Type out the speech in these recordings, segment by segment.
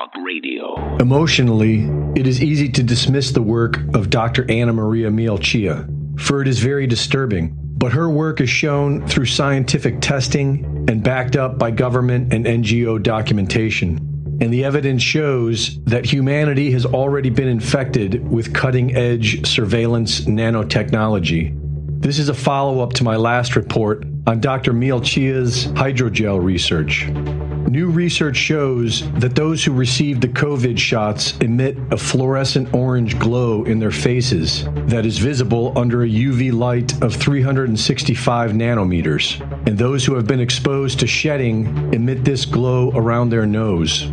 Talk Radio. Emotionally, it is easy to dismiss the work of Dr. Anna Maria Mihalcea, for it is very disturbing. But her work is shown through scientific testing and backed up by government and NGO documentation. And the evidence shows that humanity has already been infected with cutting edge surveillance nanotechnology. This is a follow up to my last report on Dr. Mihalcea's hydrogel research. New research shows that those who received the COVID shots emit a fluorescent orange glow in their faces that is visible under a UV light of 365 nanometers. And those who have been exposed to shedding emit this glow around their nose.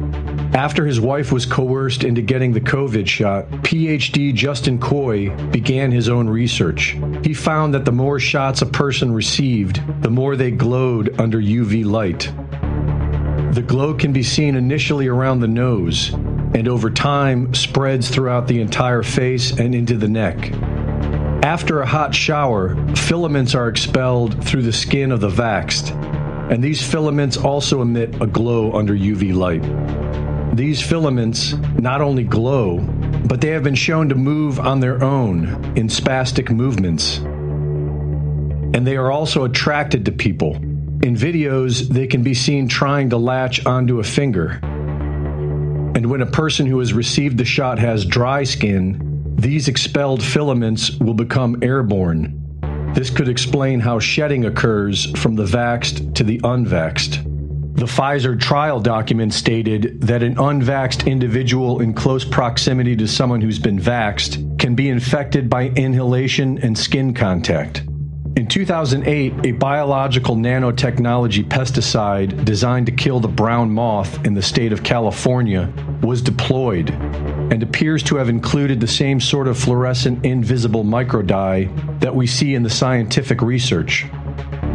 After his wife was coerced into getting the COVID shot, PhD Justin Coy began his own research. He found that the more shots a person received, the more they glowed under UV light. The glow can be seen initially around the nose and over time spreads throughout the entire face and into the neck. After a hot shower, filaments are expelled through the skin of the vaxxed, and these filaments also emit a glow under UV light. These filaments not only glow, but they have been shown to move on their own in spastic movements. And they are also attracted to people. In videos, they can be seen trying to latch onto a finger. And when a person who has received the shot has dry skin, these expelled filaments will become airborne. This could explain how shedding occurs from the vaxxed to the unvaxxed. The Pfizer trial document stated that an unvaxxed individual in close proximity to someone who's been vaxxed can be infected by inhalation and skin contact. In 2008, a biological nanotechnology pesticide designed to kill the brown moth in the state of California was deployed and appears to have included the same sort of fluorescent invisible microdye that we see in the scientific research.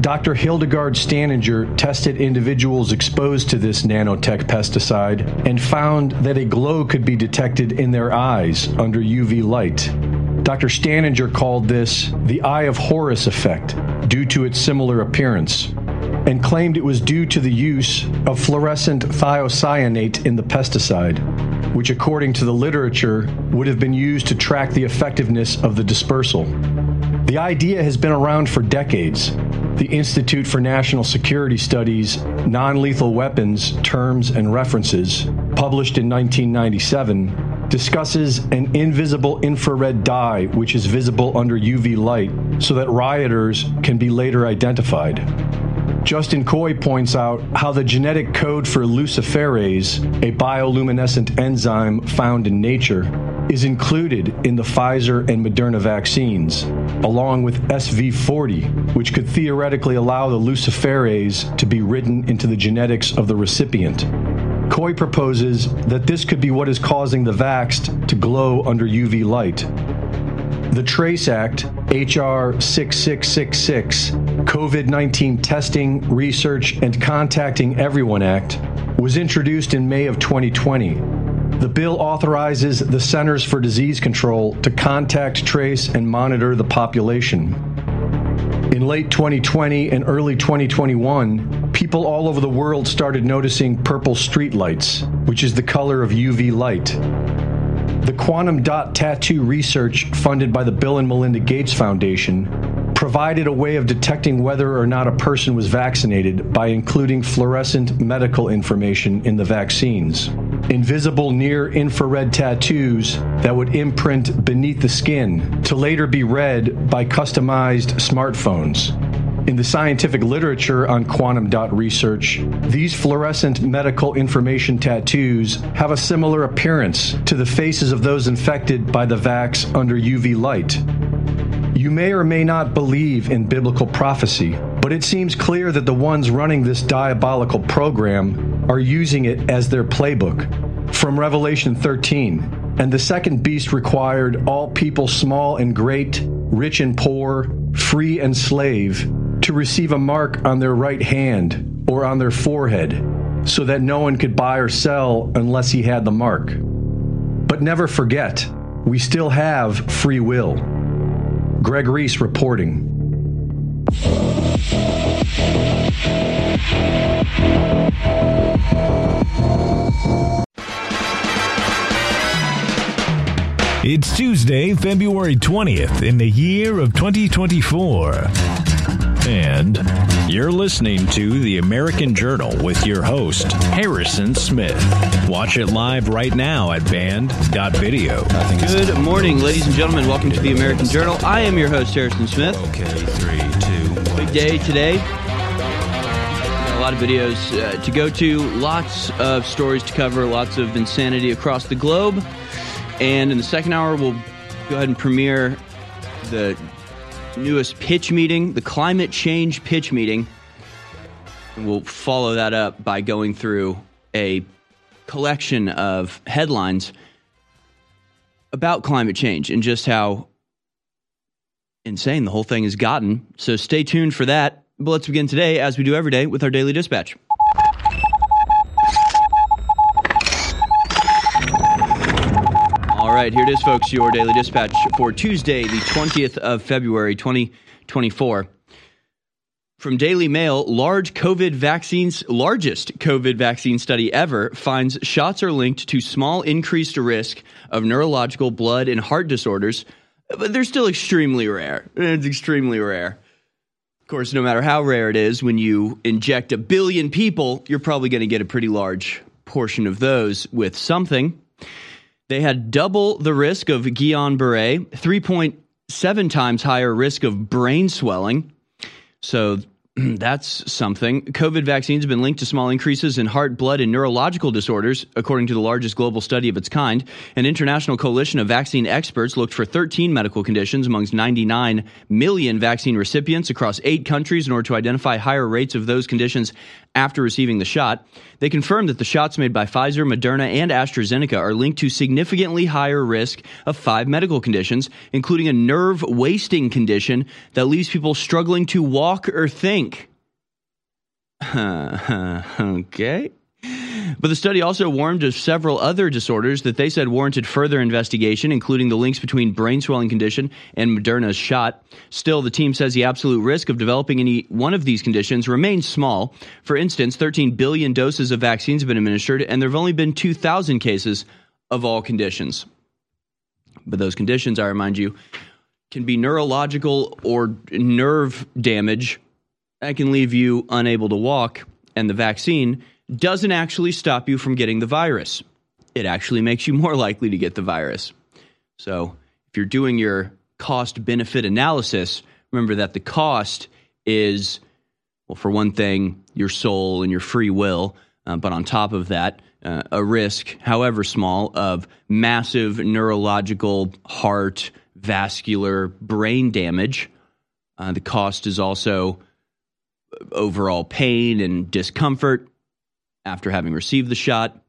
Dr. Hildegard Staninger tested individuals exposed to this nanotech pesticide and found that a glow could be detected in their eyes under UV light. Dr. Staninger called this the Eye of Horus effect due to its similar appearance and claimed it was due to the use of fluorescent thiocyanate in the pesticide, which, according to the literature, would have been used to track the effectiveness of the dispersal. The idea has been around for decades. The Institute for National Security Studies Non Lethal Weapons Terms and References, published in 1997, discusses an invisible infrared dye which is visible under UV light so that rioters can be later identified. Justin Coy points out how the genetic code for luciferase, a bioluminescent enzyme found in nature, is included in the Pfizer and Moderna vaccines, along with SV40, which could theoretically allow the luciferase to be written into the genetics of the recipient. Coy proposes that this could be what is causing the vaxxed to glow under UV light. The TRACE Act, H.R. 6666, COVID 19 Testing, Research, and Contacting Everyone Act, was introduced in May of 2020. The bill authorizes the Centers for Disease Control to contact, trace, and monitor the population. In late 2020 and early 2021, people all over the world started noticing purple streetlights, which is the color of UV light. The quantum dot tattoo research funded by the Bill and Melinda Gates Foundation provided a way of detecting whether or not a person was vaccinated by including fluorescent medical information in the vaccines. Invisible near infrared tattoos that would imprint beneath the skin to later be read by customized smartphones. In the scientific literature on quantum dot research, these fluorescent medical information tattoos have a similar appearance to the faces of those infected by the vax under UV light. You may or may not believe in biblical prophecy, but it seems clear that the ones running this diabolical program are using it as their playbook. From Revelation 13, and the second beast required all people, small and great, rich and poor, free and slave, to receive a mark on their right hand or on their forehead, so that no one could buy or sell unless he had the mark. But never forget, we still have free will. Greg Reese reporting. It's Tuesday, February 20th in the year of 2024. And you're listening to the American Journal with your host, Harrison Smith. Watch it live right now at band.video. Good morning, ladies and gentlemen. Welcome to the American Journal. I am your host, Harrison Smith. Okay, three, two, one. Big day today. A lot of videos uh, to go to, lots of stories to cover, lots of insanity across the globe. And in the second hour, we'll go ahead and premiere the newest pitch meeting, the climate change pitch meeting. And we'll follow that up by going through a collection of headlines about climate change and just how insane the whole thing has gotten. So stay tuned for that. But let's begin today, as we do every day, with our daily dispatch. All right, here it is, folks, your daily dispatch for Tuesday, the 20th of February, 2024. From Daily Mail, large COVID vaccines, largest COVID vaccine study ever finds shots are linked to small increased risk of neurological, blood, and heart disorders, but they're still extremely rare. It's extremely rare. Of course, no matter how rare it is, when you inject a billion people, you're probably going to get a pretty large portion of those with something. They had double the risk of Guillain Barre, 3.7 times higher risk of brain swelling. So that's something. COVID vaccines have been linked to small increases in heart, blood, and neurological disorders, according to the largest global study of its kind. An international coalition of vaccine experts looked for 13 medical conditions amongst 99 million vaccine recipients across eight countries in order to identify higher rates of those conditions after receiving the shot. They confirmed that the shots made by Pfizer, Moderna, and AstraZeneca are linked to significantly higher risk of five medical conditions, including a nerve wasting condition that leaves people struggling to walk or think. okay. But the study also warned of several other disorders that they said warranted further investigation, including the links between brain swelling condition and Moderna's shot. Still, the team says the absolute risk of developing any one of these conditions remains small. For instance, 13 billion doses of vaccines have been administered, and there have only been 2,000 cases of all conditions. But those conditions, I remind you, can be neurological or nerve damage that can leave you unable to walk, and the vaccine doesn't actually stop you from getting the virus. It actually makes you more likely to get the virus. So, if you're doing your cost benefit analysis, remember that the cost is, well, for one thing, your soul and your free will. Uh, but on top of that, uh, a risk, however small, of massive neurological, heart, vascular, brain damage. Uh, the cost is also overall pain and discomfort after having received the shot,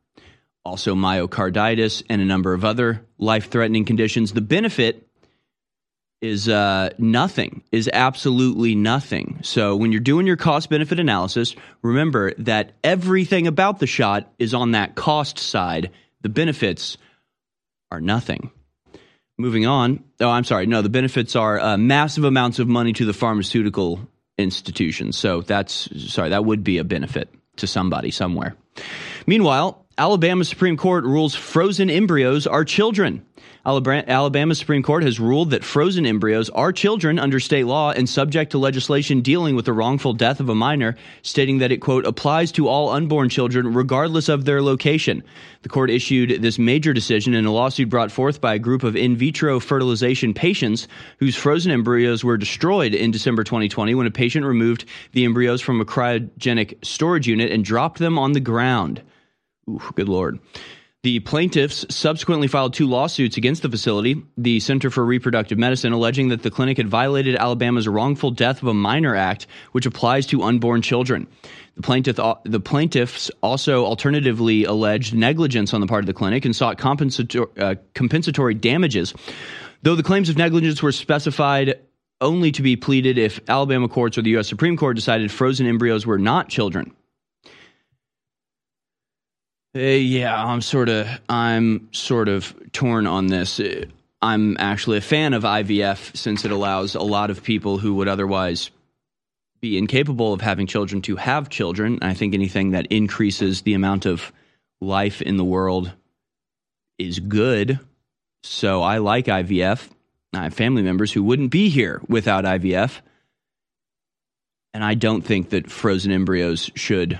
also myocarditis, and a number of other life threatening conditions. The benefit is uh, nothing, is absolutely nothing. So when you're doing your cost benefit analysis, remember that everything about the shot is on that cost side. The benefits are nothing. Moving on. Oh, I'm sorry. No, the benefits are uh, massive amounts of money to the pharmaceutical institutions. So that's, sorry, that would be a benefit to somebody somewhere. Meanwhile, Alabama Supreme Court rules frozen embryos are children. Alabama Supreme Court has ruled that frozen embryos are children under state law and subject to legislation dealing with the wrongful death of a minor, stating that it, quote, applies to all unborn children regardless of their location. The court issued this major decision in a lawsuit brought forth by a group of in vitro fertilization patients whose frozen embryos were destroyed in December 2020 when a patient removed the embryos from a cryogenic storage unit and dropped them on the ground. Ooh, good lord. The plaintiffs subsequently filed two lawsuits against the facility, the Center for Reproductive Medicine, alleging that the clinic had violated Alabama's wrongful death of a minor act, which applies to unborn children. The, plaintiff, the plaintiffs also alternatively alleged negligence on the part of the clinic and sought compensatory, uh, compensatory damages. Though the claims of negligence were specified only to be pleaded if Alabama courts or the U.S. Supreme Court decided frozen embryos were not children. Uh, yeah, I'm sort of I'm sort of torn on this. Uh, I'm actually a fan of IVF since it allows a lot of people who would otherwise be incapable of having children to have children. I think anything that increases the amount of life in the world is good. So I like IVF. I have family members who wouldn't be here without IVF. And I don't think that frozen embryos should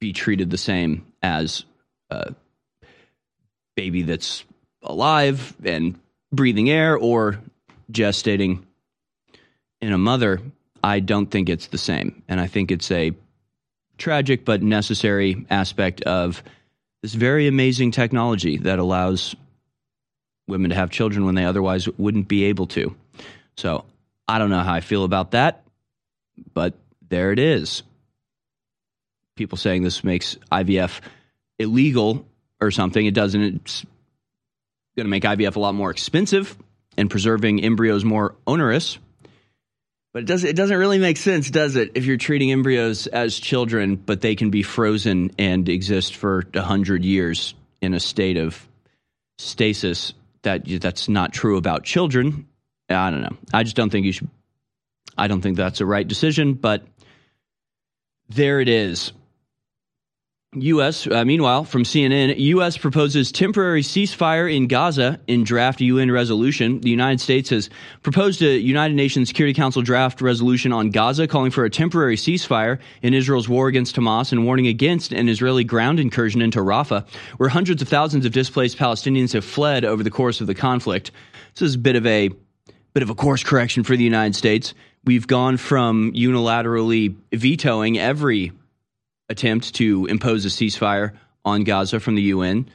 be treated the same as a baby that's alive and breathing air or gestating in a mother. I don't think it's the same. And I think it's a tragic but necessary aspect of this very amazing technology that allows women to have children when they otherwise wouldn't be able to. So I don't know how I feel about that, but there it is. People saying this makes IVF illegal or something. It doesn't. It's going to make IVF a lot more expensive and preserving embryos more onerous. But it doesn't, it doesn't really make sense, does it, if you're treating embryos as children, but they can be frozen and exist for 100 years in a state of stasis that that's not true about children. I don't know. I just don't think you should. I don't think that's a right decision, but there it is. U.S. Uh, meanwhile, from CNN, U.S. proposes temporary ceasefire in Gaza in draft UN resolution. The United States has proposed a United Nations Security Council draft resolution on Gaza, calling for a temporary ceasefire in Israel's war against Hamas and warning against an Israeli ground incursion into Rafah, where hundreds of thousands of displaced Palestinians have fled over the course of the conflict. This is a bit of a bit of a course correction for the United States. We've gone from unilaterally vetoing every attempt to impose a ceasefire on Gaza from the UN.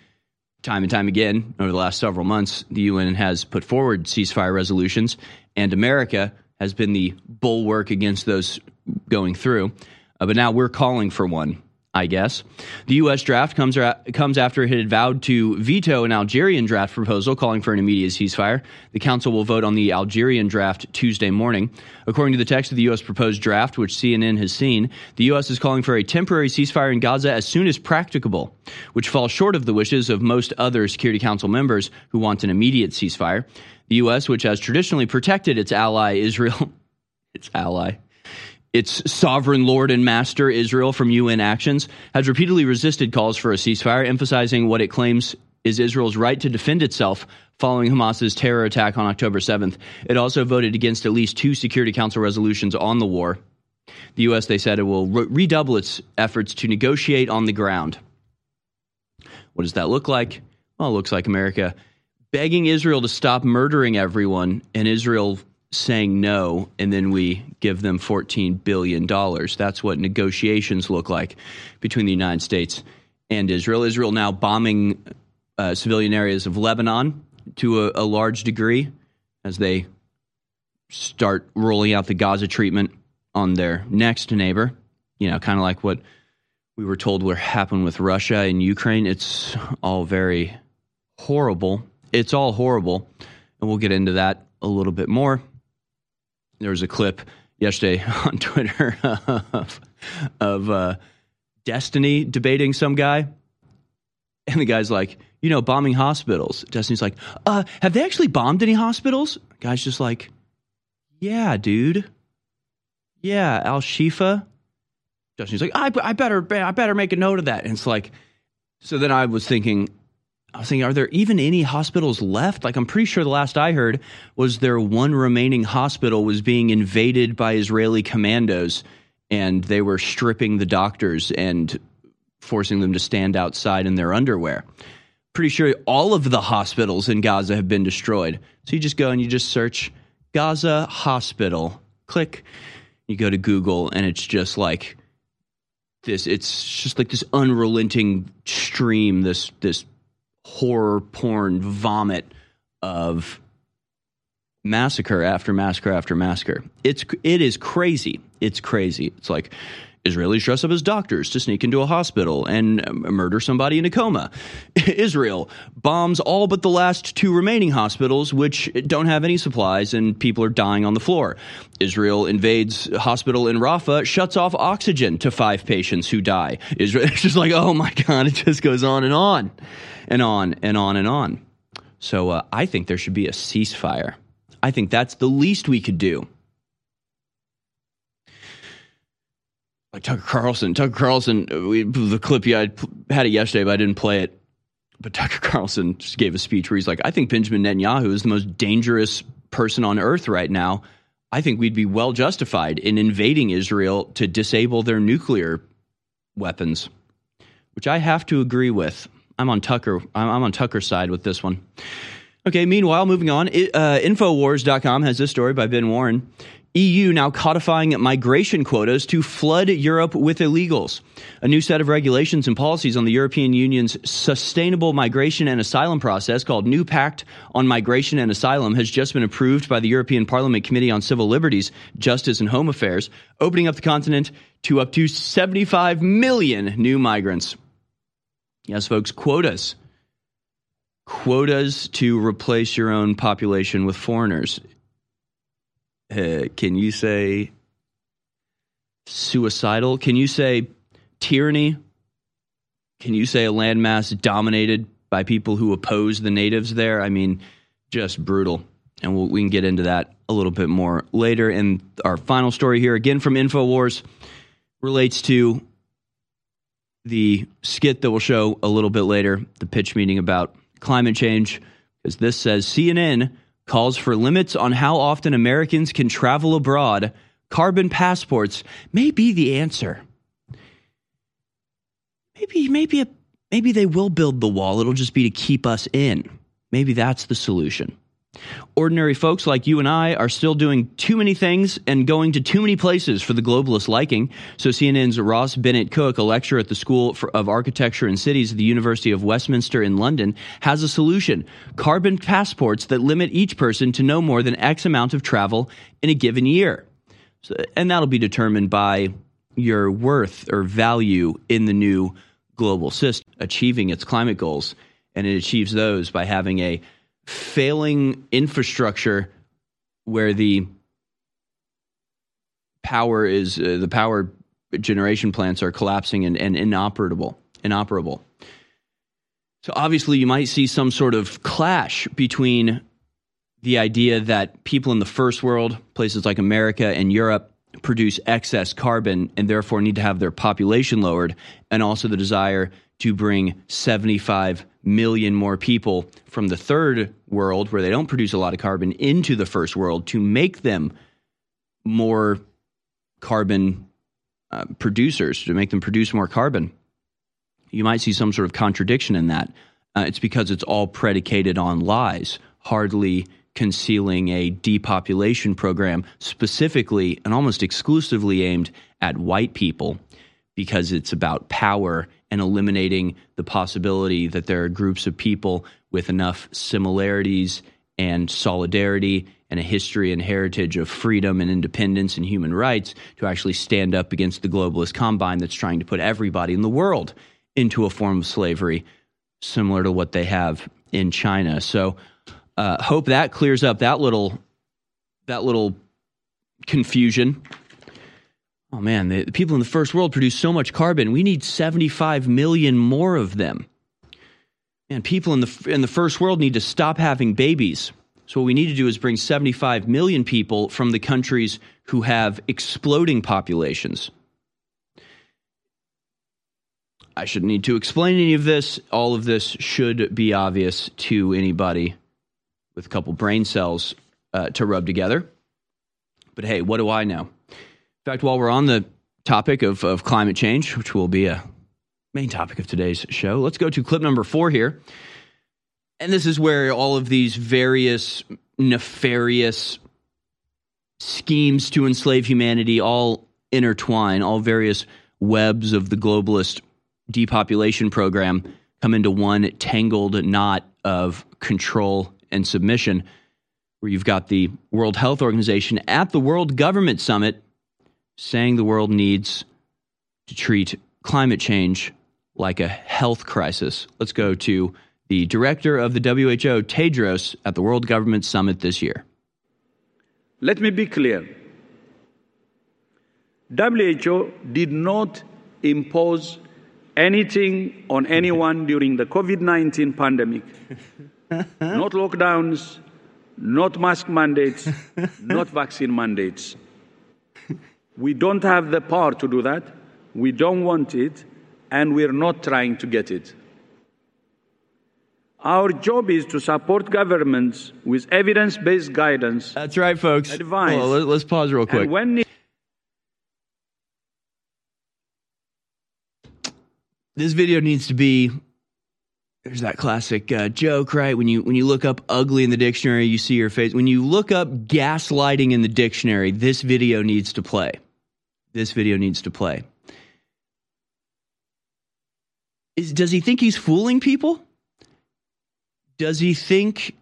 Time and time again, over the last several months, the UN has put forward ceasefire resolutions, and America has been the bulwark against those going through. Uh, but now we're calling for one. I guess. The U.S. draft comes, comes after it had vowed to veto an Algerian draft proposal calling for an immediate ceasefire. The Council will vote on the Algerian draft Tuesday morning. According to the text of the U.S. proposed draft, which CNN has seen, the U.S. is calling for a temporary ceasefire in Gaza as soon as practicable, which falls short of the wishes of most other Security Council members who want an immediate ceasefire. The U.S., which has traditionally protected its ally Israel, its ally, its sovereign lord and master, Israel, from UN actions, has repeatedly resisted calls for a ceasefire, emphasizing what it claims is Israel's right to defend itself following Hamas's terror attack on October 7th. It also voted against at least two Security Council resolutions on the war. The U.S., they said, it will re- redouble its efforts to negotiate on the ground. What does that look like? Well, it looks like America begging Israel to stop murdering everyone and Israel saying no, and then we give them $14 billion. That's what negotiations look like between the United States and Israel. Israel now bombing uh, civilian areas of Lebanon to a, a large degree as they start rolling out the Gaza treatment on their next neighbor. You know, kind of like what we were told would happen with Russia and Ukraine. It's all very horrible. It's all horrible. And we'll get into that a little bit more there was a clip yesterday on Twitter of, of uh, Destiny debating some guy. And the guy's like, you know, bombing hospitals. Destiny's like, uh, have they actually bombed any hospitals? The guy's just like, yeah, dude. Yeah, Al Shifa. Destiny's like, I, I better, I better make a note of that. And it's like, so then I was thinking, I was thinking, are there even any hospitals left? Like, I'm pretty sure the last I heard was there one remaining hospital was being invaded by Israeli commandos, and they were stripping the doctors and forcing them to stand outside in their underwear. Pretty sure all of the hospitals in Gaza have been destroyed. So you just go and you just search Gaza hospital, click, you go to Google, and it's just like this. It's just like this unrelenting stream, this this horror porn vomit of massacre after massacre after massacre. It's it is crazy. It's crazy. It's like Israelis dress up as doctors to sneak into a hospital and murder somebody in a coma. Israel bombs all but the last two remaining hospitals, which don't have any supplies, and people are dying on the floor. Israel invades hospital in Rafah, shuts off oxygen to five patients who die. Israel, it's just like, oh my God, it just goes on and on and on and on and on. So uh, I think there should be a ceasefire. I think that's the least we could do. Like Tucker Carlson. Tucker Carlson, we, the clip, yeah, I had it yesterday, but I didn't play it. but Tucker Carlson just gave a speech where he's like, I think Benjamin Netanyahu is the most dangerous person on earth right now. I think we'd be well justified in invading Israel to disable their nuclear weapons, which I have to agree with. I'm on Tucker. I'm on Tucker's side with this one. Okay. Meanwhile, moving on, uh, Infowars.com has this story by Ben Warren. EU now codifying migration quotas to flood Europe with illegals. A new set of regulations and policies on the European Union's sustainable migration and asylum process called New Pact on Migration and Asylum has just been approved by the European Parliament Committee on Civil Liberties, Justice and Home Affairs, opening up the continent to up to 75 million new migrants. Yes, folks, quotas. Quotas to replace your own population with foreigners uh, can you say suicidal? Can you say tyranny? Can you say a landmass dominated by people who oppose the natives there? I mean, just brutal. And we'll, we can get into that a little bit more later. And our final story here, again from InfoWars, relates to the skit that we'll show a little bit later, the pitch meeting about climate change, because this says CNN calls for limits on how often Americans can travel abroad, carbon passports may be the answer. Maybe, maybe, a, maybe they will build the wall. It'll just be to keep us in. Maybe that's the solution. Ordinary folks like you and I are still doing too many things and going to too many places for the globalist liking. So, CNN's Ross Bennett Cook, a lecturer at the School of Architecture and Cities at the University of Westminster in London, has a solution carbon passports that limit each person to no more than X amount of travel in a given year. So, and that'll be determined by your worth or value in the new global system, achieving its climate goals. And it achieves those by having a failing infrastructure where the power is uh, the power generation plants are collapsing and, and inoperable inoperable. So obviously you might see some sort of clash between the idea that people in the first world places like america and europe produce excess carbon and therefore need to have their population lowered and also the desire to bring 75 million more people from the third world, where they don't produce a lot of carbon, into the first world to make them more carbon uh, producers, to make them produce more carbon. You might see some sort of contradiction in that. Uh, it's because it's all predicated on lies, hardly concealing a depopulation program specifically and almost exclusively aimed at white people because it's about power and eliminating the possibility that there are groups of people with enough similarities and solidarity and a history and heritage of freedom and independence and human rights to actually stand up against the globalist combine that's trying to put everybody in the world into a form of slavery similar to what they have in China. So uh, hope that clears up that little that little confusion Oh man, the, the people in the first world produce so much carbon. We need 75 million more of them. And people in the in the first world need to stop having babies. So what we need to do is bring 75 million people from the countries who have exploding populations. I shouldn't need to explain any of this. All of this should be obvious to anybody with a couple brain cells uh, to rub together. But hey, what do I know? In fact, while we're on the topic of, of climate change, which will be a main topic of today's show, let's go to clip number four here. And this is where all of these various nefarious schemes to enslave humanity all intertwine, all various webs of the globalist depopulation program come into one tangled knot of control and submission, where you've got the World Health Organization at the World Government Summit saying the world needs to treat climate change like a health crisis. Let's go to the director of the WHO, Tedros, at the World Government Summit this year. Let me be clear. WHO did not impose anything on anyone during the COVID 19 pandemic. not lockdowns, not mask mandates, not vaccine mandates. We don't have the power to do that. We don't want it, and we're not trying to get it. Our job is to support governments with evidence based guidance. That's right, folks. Advice. Let- let's pause real quick. When this video needs to be there's that classic uh, joke right? When you when you look up ugly in the dictionary you see your face. When you look up gaslighting in the dictionary this video needs to play. This video needs to play. Is, does he think he's fooling people? Does he think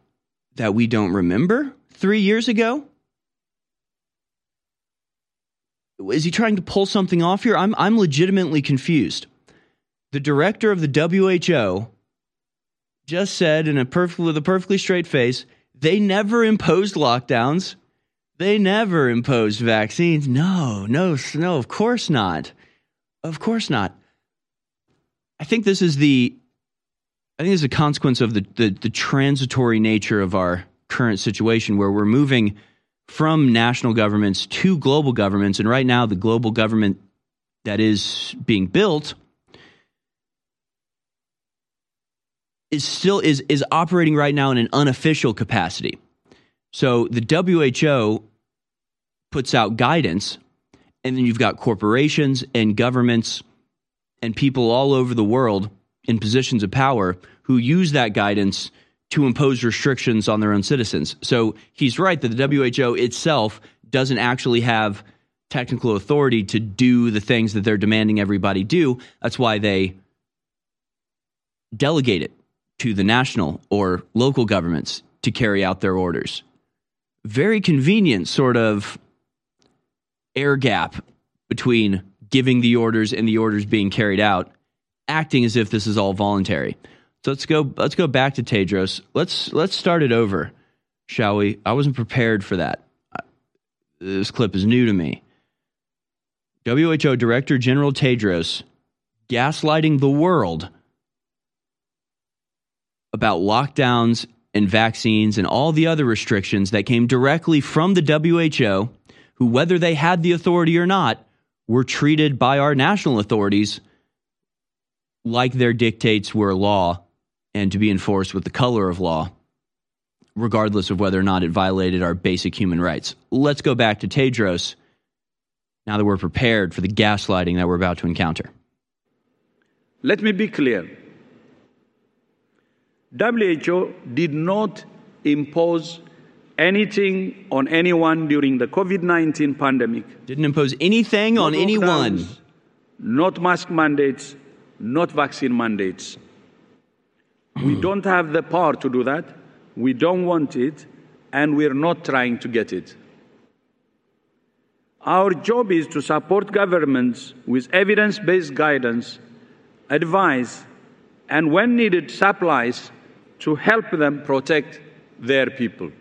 that we don't remember 3 years ago? Is he trying to pull something off here? I'm i'm legitimately confused. The director of the WHO just said in a perfect with a perfectly straight face, they never imposed lockdowns. They never imposed vaccines. No, no, no, of course not. Of course not. I think this is the I think this is a consequence of the, the, the transitory nature of our current situation where we're moving from national governments to global governments. And right now the global government that is being built is still is is operating right now in an unofficial capacity. So the WHO puts out guidance and then you've got corporations and governments and people all over the world in positions of power who use that guidance to impose restrictions on their own citizens. So he's right that the WHO itself doesn't actually have technical authority to do the things that they're demanding everybody do. That's why they delegate it to the national or local governments to carry out their orders. Very convenient sort of air gap between giving the orders and the orders being carried out, acting as if this is all voluntary. So let's go let's go back to Tedros. Let's let's start it over, shall we? I wasn't prepared for that. This clip is new to me. WHO Director General Tedros gaslighting the world about lockdowns and vaccines and all the other restrictions that came directly from the WHO, who, whether they had the authority or not, were treated by our national authorities like their dictates were law and to be enforced with the color of law, regardless of whether or not it violated our basic human rights. Let's go back to Tedros now that we're prepared for the gaslighting that we're about to encounter. let me be clear. WHO did not impose anything on anyone during the COVID 19 pandemic. Didn't impose anything on anyone. Not mask mandates, not vaccine mandates. we hmm. don't have the power to do that. We don't want it, and we're not trying to get it. Our job is to support governments with evidence based guidance, advice, and when needed, supplies to help them protect their people.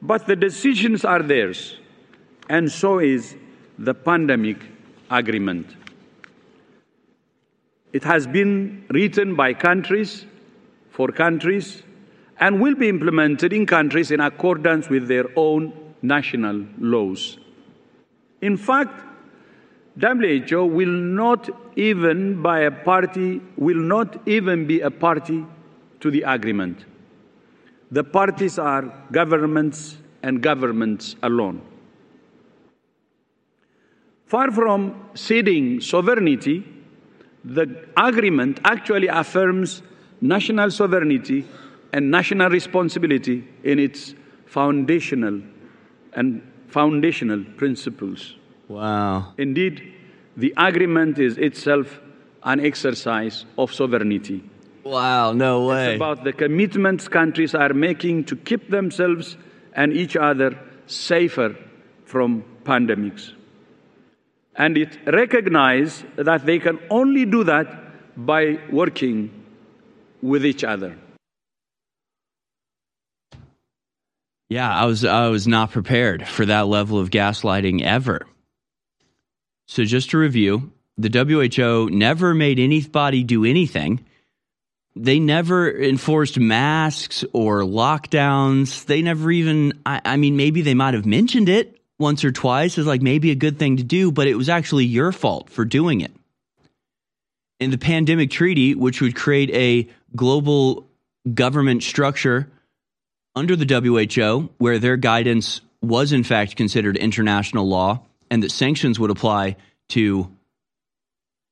But the decisions are theirs, and so is the pandemic agreement. It has been written by countries for countries and will be implemented in countries in accordance with their own national laws. In fact, WHO will not even by a party will not even be a party to the agreement. The parties are governments and governments alone. Far from ceding sovereignty, the agreement actually affirms national sovereignty and national responsibility in its foundational and foundational principles. Wow. Indeed, the agreement is itself an exercise of sovereignty. Wow, no way. It's about the commitments countries are making to keep themselves and each other safer from pandemics. And it recognizes that they can only do that by working with each other. Yeah, I was I was not prepared for that level of gaslighting ever. So just to review, the WHO never made anybody do anything. They never enforced masks or lockdowns. They never even I, I mean maybe they might have mentioned it once or twice as like maybe a good thing to do, but it was actually your fault for doing it. In the pandemic treaty, which would create a global government structure under the WHO where their guidance was in fact considered international law and that sanctions would apply to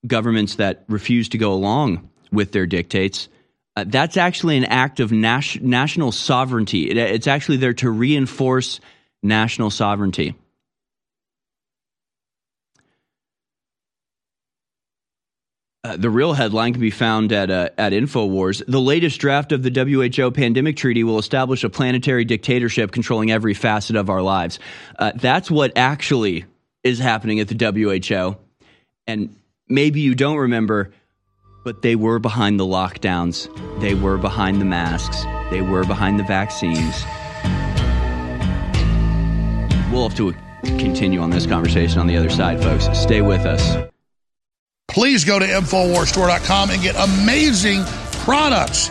governments that refuse to go along with their dictates. Uh, that's actually an act of nas- national sovereignty. It, it's actually there to reinforce national sovereignty. Uh, the real headline can be found at uh, at Infowars. The latest draft of the WHO pandemic treaty will establish a planetary dictatorship controlling every facet of our lives. Uh, that's what actually is happening at the WHO, and maybe you don't remember, but they were behind the lockdowns. They were behind the masks. They were behind the vaccines. We'll have to continue on this conversation on the other side, folks. Stay with us please go to InfoWarsStore.com and get amazing products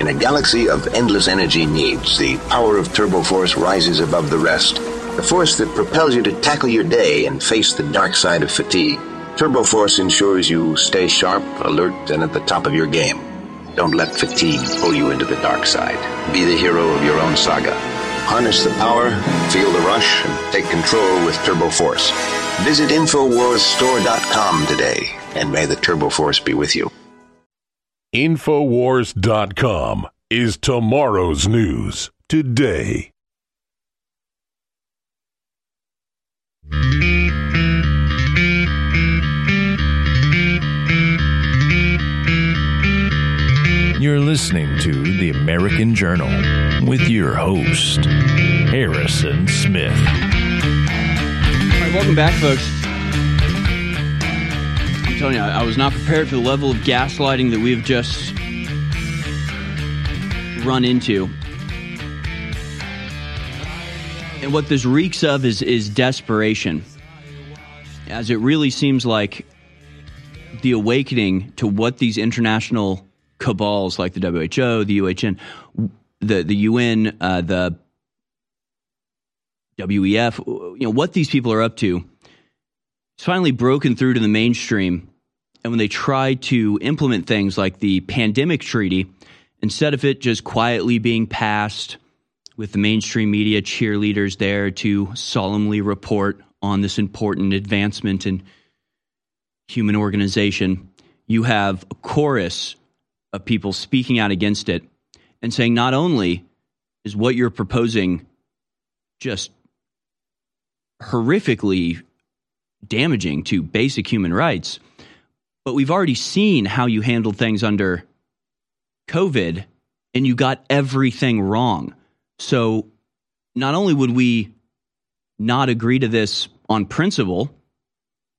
In a galaxy of endless energy needs, the power of Turbo Force rises above the rest. The force that propels you to tackle your day and face the dark side of fatigue. Turbo Force ensures you stay sharp, alert, and at the top of your game. Don't let fatigue pull you into the dark side. Be the hero of your own saga. Harness the power, feel the rush, and take control with Turbo Force. Visit InfoWarsStore.com today and may the Turbo Force be with you. Infowars.com is tomorrow's news today. You're listening to The American Journal with your host, Harrison Smith. All right, welcome back, folks telling you, I, was not prepared for the level of gaslighting that we've just run into. And what this reeks of is is desperation. As it really seems like the awakening to what these international cabals like the WHO, the UHN, the the UN, uh, the WEF, you know, what these people are up to. It's finally broken through to the mainstream and when they try to implement things like the pandemic treaty, instead of it just quietly being passed with the mainstream media cheerleaders there to solemnly report on this important advancement in human organization, you have a chorus of people speaking out against it and saying not only is what you're proposing just horrifically damaging to basic human rights but we've already seen how you handled things under COVID and you got everything wrong. So not only would we not agree to this on principle,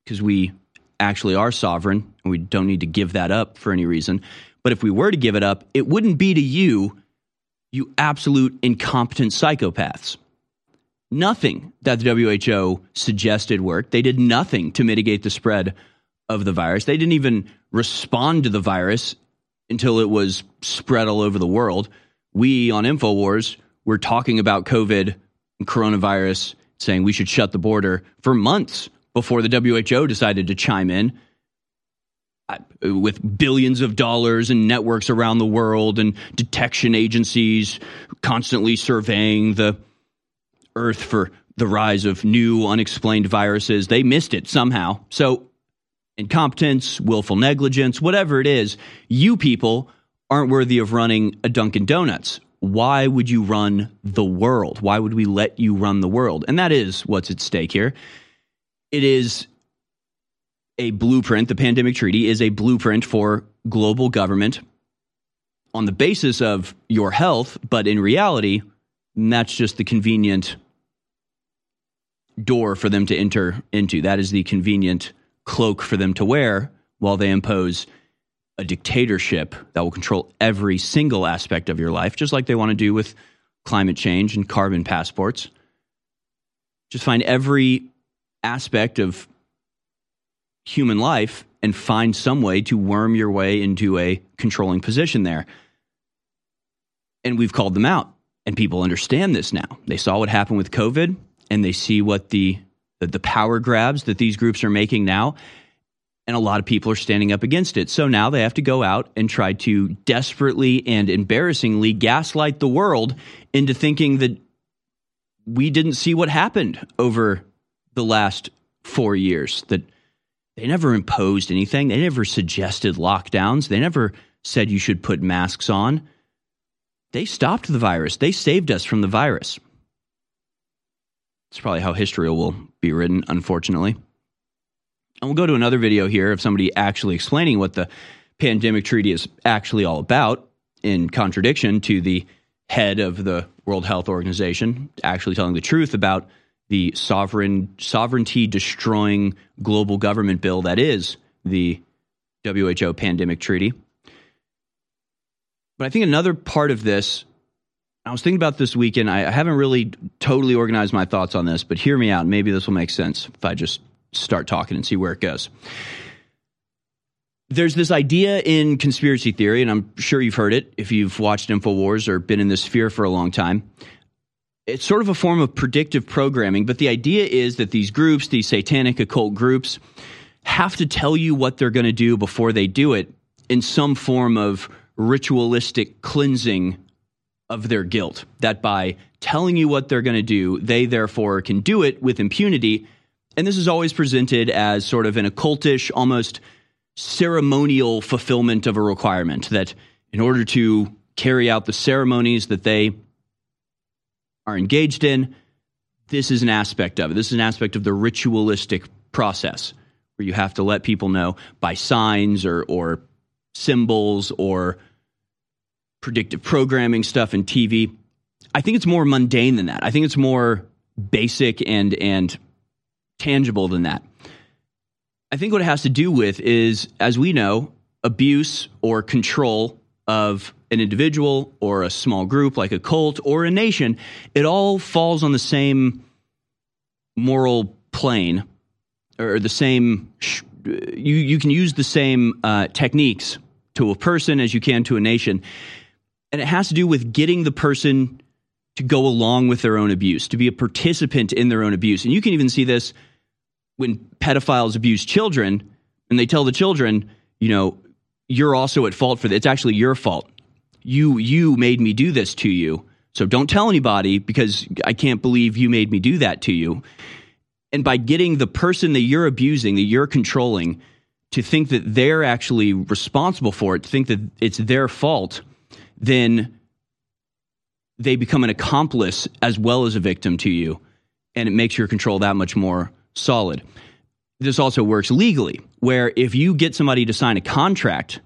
because we actually are sovereign and we don't need to give that up for any reason, but if we were to give it up, it wouldn't be to you, you absolute incompetent psychopaths. Nothing that the WHO suggested worked. They did nothing to mitigate the spread of the virus. They didn't even respond to the virus until it was spread all over the world. We on InfoWars were talking about COVID and coronavirus, saying we should shut the border for months before the WHO decided to chime in uh, with billions of dollars and networks around the world and detection agencies constantly surveying the earth for the rise of new unexplained viruses. They missed it somehow. So incompetence, willful negligence, whatever it is, you people aren't worthy of running a Dunkin' Donuts. Why would you run the world? Why would we let you run the world? And that is what's at stake here. It is a blueprint. The pandemic treaty is a blueprint for global government on the basis of your health, but in reality, that's just the convenient door for them to enter into. That is the convenient cloak for them to wear while they impose a dictatorship that will control every single aspect of your life, just like they want to do with climate change and carbon passports. Just find every aspect of human life and find some way to worm your way into a controlling position there. And we've called them out, and people understand this now. They saw what happened with COVID, and they see what the the power grabs that these groups are making now, and a lot of people are standing up against it. So now they have to go out and try to desperately and embarrassingly gaslight the world into thinking that we didn't see what happened over the last four years, that they never imposed anything, they never suggested lockdowns, they never said you should put masks on. They stopped the virus, they saved us from the virus. It's probably how history will be written, unfortunately. And we'll go to another video here of somebody actually explaining what the pandemic treaty is actually all about, in contradiction to the head of the World Health Organization actually telling the truth about the sovereign sovereignty destroying global government bill that is the WHO pandemic treaty. But I think another part of this I was thinking about this weekend. I haven't really totally organized my thoughts on this, but hear me out. Maybe this will make sense if I just start talking and see where it goes. There's this idea in conspiracy theory, and I'm sure you've heard it if you've watched InfoWars or been in this sphere for a long time. It's sort of a form of predictive programming, but the idea is that these groups, these satanic occult groups, have to tell you what they're going to do before they do it in some form of ritualistic cleansing of their guilt. That by telling you what they're going to do, they therefore can do it with impunity and this is always presented as sort of an occultish, almost ceremonial fulfillment of a requirement that in order to carry out the ceremonies that they are engaged in, this is an aspect of it. This is an aspect of the ritualistic process where you have to let people know by signs or, or symbols or predictive programming stuff in TV. I think it's more mundane than that. I think it's more basic and and tangible than that. I think what it has to do with is, as we know, abuse or control of an individual or a small group like a cult or a nation, it all falls on the same moral plane or the same, you, you can use the same uh, techniques to a person as you can to a nation. And it has to do with getting the person to go along with their own abuse, to be a participant in their own abuse. And you can even see this when pedophiles abuse children and they tell the children, you know, you're also at fault for this. It's actually your fault. You you made me do this to you. So don't tell anybody because I can't believe you made me do that to you. And by getting the person that you're abusing, that you're controlling, to think that they're actually responsible for it, to think that it's their fault, then they become an accomplice as well as a victim to you. And it makes your control that much more solid. This also works legally, where if you get somebody to sign a contract,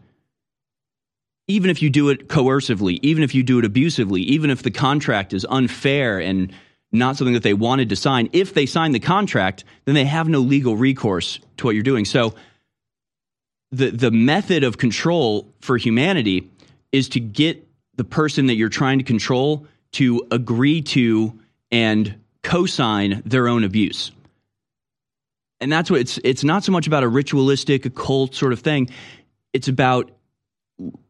even if you do it coercively, even if you do it abusively, even if the contract is unfair and not something that they wanted to sign, if they sign the contract, then they have no legal recourse to what you're doing. So the the method of control for humanity is to get the person that you're trying to control to agree to and co-sign their own abuse. And that's what it's it's not so much about a ritualistic occult sort of thing. It's about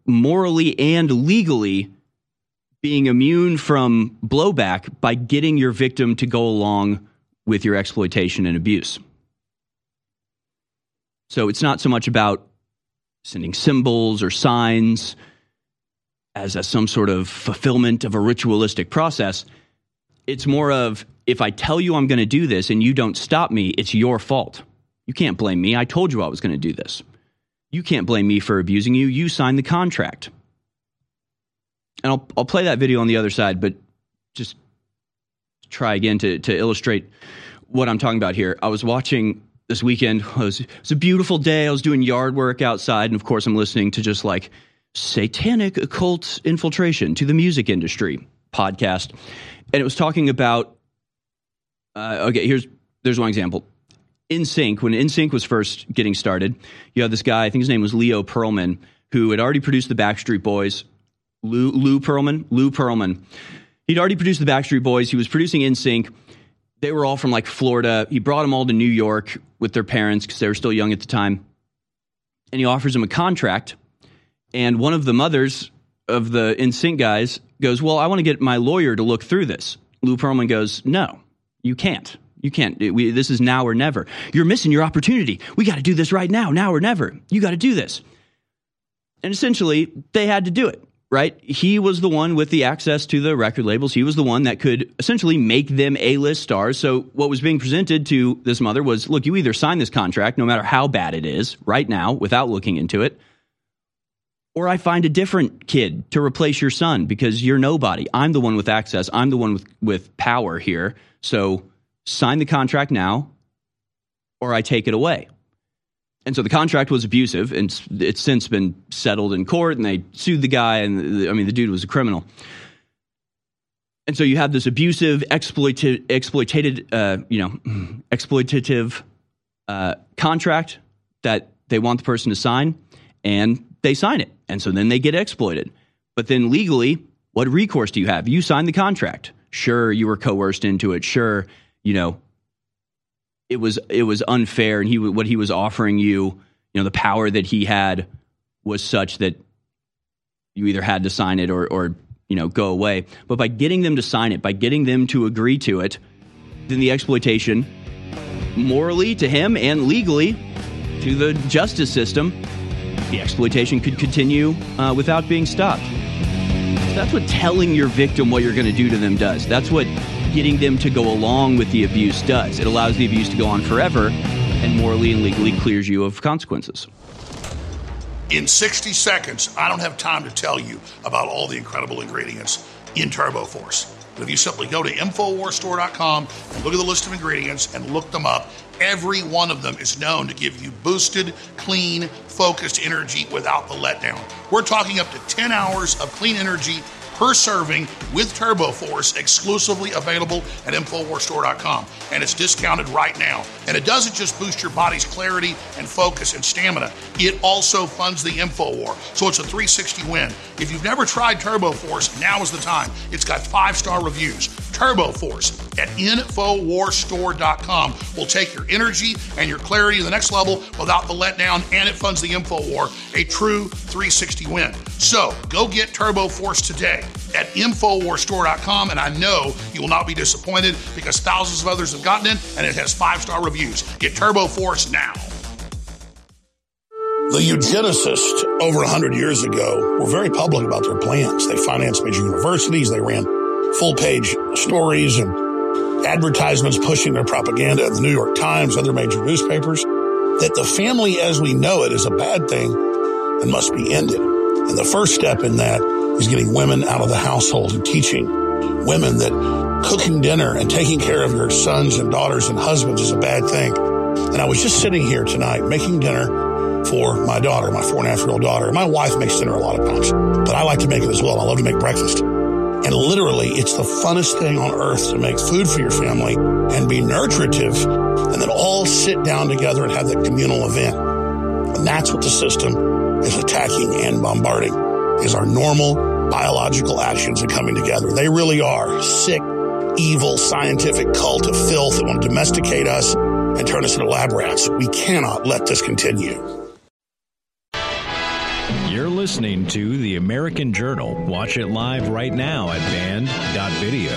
morally and legally being immune from blowback by getting your victim to go along with your exploitation and abuse. So it's not so much about sending symbols or signs as a, some sort of fulfillment of a ritualistic process it's more of if I tell you I'm going to do this and you don't stop me, it's your fault. You can't blame me. I told you I was going to do this. You can't blame me for abusing you. You signed the contract. And I'll, I'll play that video on the other side, but just try again to, to illustrate what I'm talking about here. I was watching this weekend. It was, it was a beautiful day. I was doing yard work outside. And of course, I'm listening to just like satanic occult infiltration to the music industry podcast. And it was talking about uh, okay, here's there's one example. NSYNC when NSYNC was first getting started, you had this guy, I think his name was Leo Pearlman, who had already produced the Backstreet Boys. Lou, Lou Pearlman, Lou Pearlman. He'd already produced the Backstreet Boys. He was producing NSYNC They were all from like Florida. He brought them all to New York with their parents because they were still young at the time. And he offers them a contract. And one of the mothers of the NSYNC guys goes, Well, I want to get my lawyer to look through this. Lou Pearlman goes, No, you can't. You can't. We, this is now or never. You're missing your opportunity. We got to do this right now, now or never. You got to do this. And essentially, they had to do it, right? He was the one with the access to the record labels. He was the one that could essentially make them A list stars. So, what was being presented to this mother was look, you either sign this contract, no matter how bad it is, right now, without looking into it, or I find a different kid to replace your son because you're nobody. I'm the one with access. I'm the one with, with power here. So sign the contract now or I take it away. And so the contract was abusive and it's since been settled in court and they sued the guy. And I mean, the dude was a criminal. And so you have this abusive, exploited, exploitated, uh, you know, exploitative uh, contract that they want the person to sign, and they sign it. And so then they get exploited. But then legally, what recourse do you have? You signed the contract. Sure, you were coerced into it. Sure, you know, it was it was unfair, and he what he was offering you, you know, the power that he had was such that you either had to sign it or or you know go away. But by getting them to sign it, by getting them to agree to it, then the exploitation, morally to him and legally to the justice system, the exploitation could continue uh, without being stopped. That's what telling your victim what you're going to do to them does. That's what getting them to go along with the abuse does. It allows the abuse to go on forever and morally and legally clears you of consequences. In 60 seconds, I don't have time to tell you about all the incredible ingredients in Turbo Force. But if you simply go to InfoWarsStore.com and look at the list of ingredients and look them up, every one of them is known to give you boosted, clean, focused energy without the letdown. We're talking up to 10 hours of clean energy per serving with Turbo Force exclusively available at InfoWarsStore.com. And it's discounted right now. And it doesn't just boost your body's clarity and focus and stamina, it also funds the InfoWar. So it's a 360 win. If you've never tried Turbo Force, now is the time. It's got five star reviews. Turbo Force at InfoWarsStore.com will take your energy and your clarity to the next level without the letdown, and it funds the InfoWar, a true 360 win. So go get Turbo Force today at InfoWarsStore.com, and I know you will not be disappointed because thousands of others have gotten it and it has five star reviews. Get Turbo Force now. The eugenicists over 100 years ago were very public about their plans. They financed major universities, they ran full page stories and advertisements pushing their propaganda in the New York Times, other major newspapers, that the family as we know it is a bad thing and must be ended. And the first step in that is getting women out of the household and teaching women that cooking dinner and taking care of your sons and daughters and husbands is a bad thing. And I was just sitting here tonight making dinner for my daughter, my four and a half year old daughter. My wife makes dinner a lot of times, but I like to make it as well. I love to make breakfast. And literally, it's the funnest thing on earth to make food for your family and be nutritive and then all sit down together and have that communal event. And that's what the system is attacking and bombarding is our normal biological actions are coming together. They really are sick, evil, scientific cult of filth that want to domesticate us and turn us into lab rats. We cannot let this continue. You're listening to The American Journal. Watch it live right now at band.video.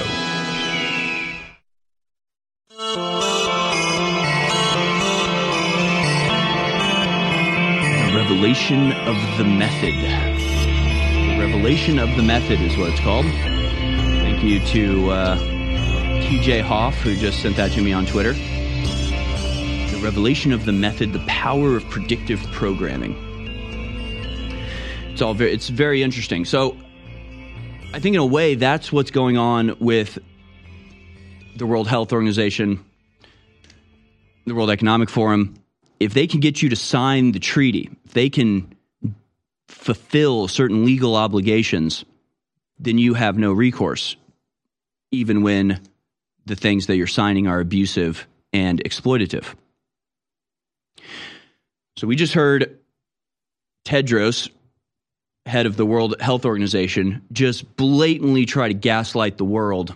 The Revelation of the Method. The Revelation of the Method is what it's called. Thank you to uh, TJ Hoff, who just sent that to me on Twitter. The Revelation of the Method, the power of predictive programming. It's all very, it's very interesting. So, I think in a way that's what's going on with the World Health Organization, the World Economic Forum. If they can get you to sign the treaty, if they can fulfill certain legal obligations, then you have no recourse, even when the things that you're signing are abusive and exploitative. So we just heard Tedros head of the World Health Organization, just blatantly try to gaslight the world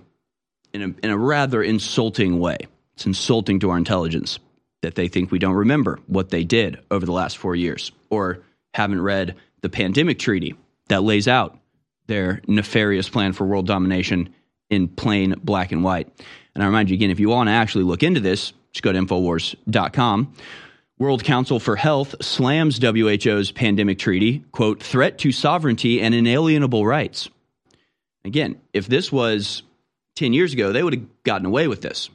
in a, in a rather insulting way. It's insulting to our intelligence that they think we don't remember what they did over the last four years or haven't read the pandemic treaty that lays out their nefarious plan for world domination in plain black and white. And I remind you again, if you want to actually look into this, just go to Infowars.com. World Council for Health slams WHO's pandemic treaty, quote, threat to sovereignty and inalienable rights. Again, if this was 10 years ago, they would have gotten away with this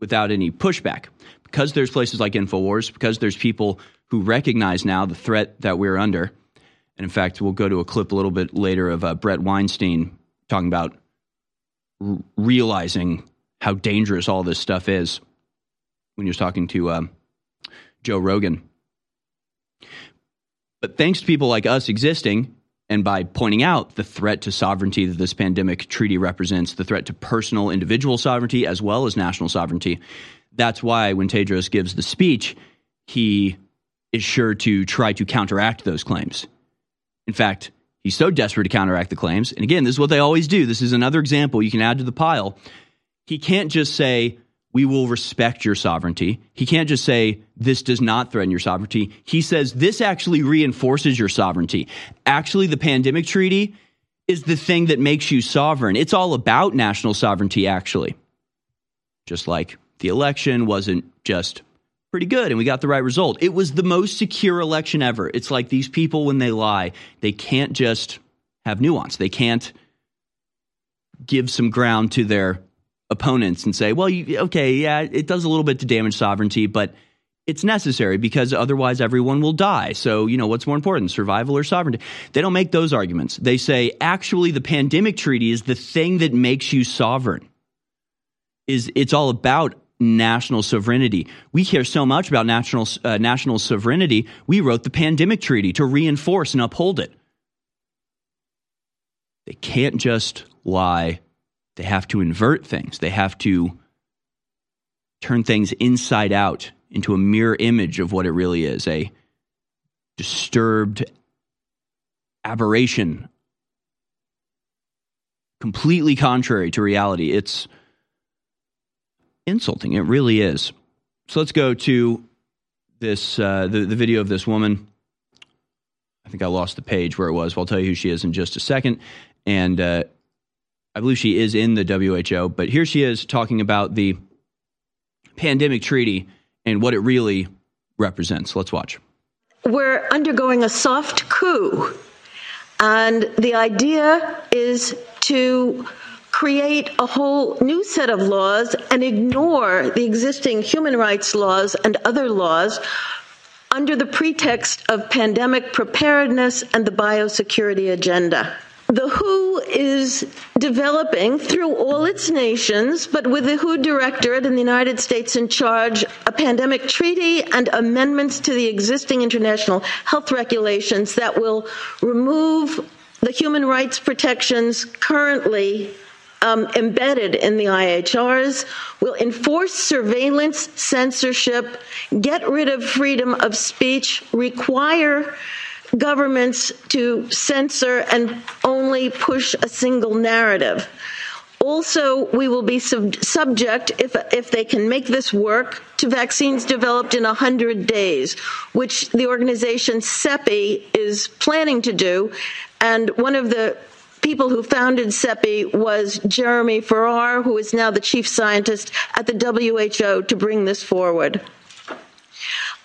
without any pushback. Because there's places like InfoWars, because there's people who recognize now the threat that we're under. And in fact, we'll go to a clip a little bit later of uh, Bret Weinstein talking about r- realizing how dangerous all this stuff is when he was talking to um, Joe Rogan. But thanks to people like us existing, and by pointing out the threat to sovereignty that this pandemic treaty represents, the threat to personal individual sovereignty as well as national sovereignty, that's why when Tedros gives the speech, he is sure to try to counteract those claims. In fact, he's so desperate to counteract the claims, and again, this is what they always do. This is another example you can add to the pile. He can't just say, we will respect your sovereignty. He can't just say, this does not threaten your sovereignty. He says, this actually reinforces your sovereignty. Actually, the pandemic treaty is the thing that makes you sovereign. It's all about national sovereignty, actually. Just like the election wasn't just pretty good and we got the right result. It was the most secure election ever. It's like these people, when they lie, they can't just have nuance. They can't give some ground to their opponents and say, well, you, okay, yeah, it does a little bit to damage sovereignty, but it's necessary because otherwise everyone will die. So, you know, what's more important, survival or sovereignty? They don't make those arguments. They say, actually, the pandemic treaty is the thing that makes you sovereign. Is it's all about national sovereignty. We care so much about national uh, national sovereignty. We wrote the pandemic treaty to reinforce and uphold it. They can't just lie they have to invert things. They have to turn things inside out into a mirror image of what it really is a disturbed aberration, completely contrary to reality. It's insulting. It really is. So let's go to this uh, the, the video of this woman. I think I lost the page where it was. Well, I'll tell you who she is in just a second. And uh, I believe she is in the WHO, but here she is talking about the pandemic treaty and what it really represents. Let's watch. We're undergoing a soft coup, and the idea is to create a whole new set of laws and ignore the existing human rights laws and other laws under the pretext of pandemic preparedness and the biosecurity agenda. The WHO is developing through all its nations, but with the WHO Directorate in the United States in charge, a pandemic treaty and amendments to the existing international health regulations that will remove the human rights protections currently um, embedded in the IHRs, will enforce surveillance, censorship, get rid of freedom of speech, require governments to censor and only push a single narrative. Also, we will be sub- subject, if, if they can make this work, to vaccines developed in 100 days, which the organization CEPI is planning to do. And one of the people who founded CEPI was Jeremy Farrar, who is now the chief scientist at the WHO to bring this forward.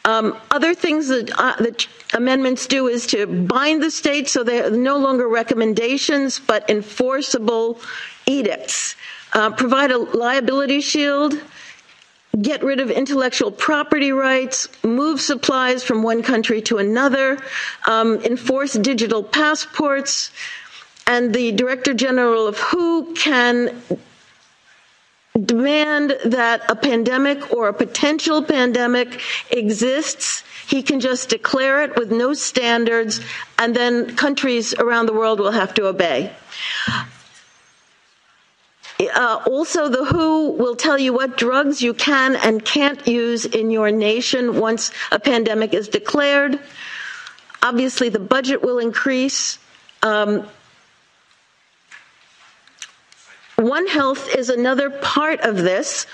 Um, other things that, uh, that amendments do is to bind the states so they're no longer recommendations but enforceable edicts. Uh, provide a liability shield, get rid of intellectual property rights, move supplies from one country to another, um, enforce digital passports, and the Director General of WHO can demand that a pandemic or a potential pandemic exists. He can just declare it with no standards, and then countries around the world will have to obey. Uh, also, the WHO will tell you what drugs you can and can't use in your nation once a pandemic is declared. Obviously, the budget will increase Um, One Health is another part of this.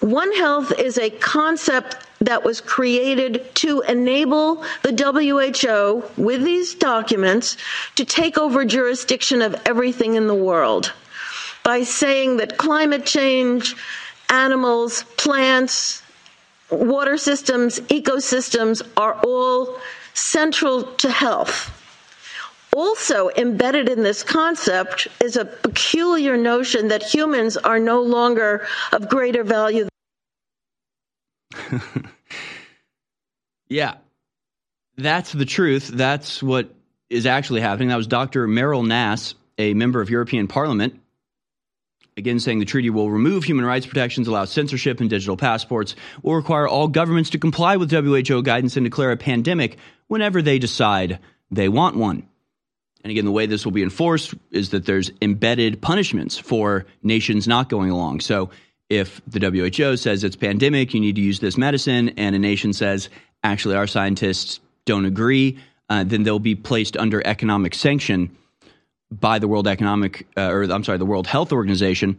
One Health is a concept that was created to enable the WHO with these documents to take over jurisdiction of everything in the world by saying that climate change, animals, plants, water systems, ecosystems are all central to health. Also, embedded in this concept is a peculiar notion that humans are no longer of greater value. yeah, that's the truth. That's what is actually happening. That was Dr. Meryl Nass, a member of European Parliament, again saying the treaty will remove human rights protections, allow censorship and digital passports, will require all governments to comply with WHO guidance and declare a pandemic whenever they decide they want one. And again, the way this will be enforced is that there's embedded punishments for nations not going along. So if the WHO says it's pandemic, you need to use this medicine, and a nation says, actually, our scientists don't agree, uh, then they'll be placed under economic sanction by the World Economic, uh, or I'm sorry, the World Health Organization,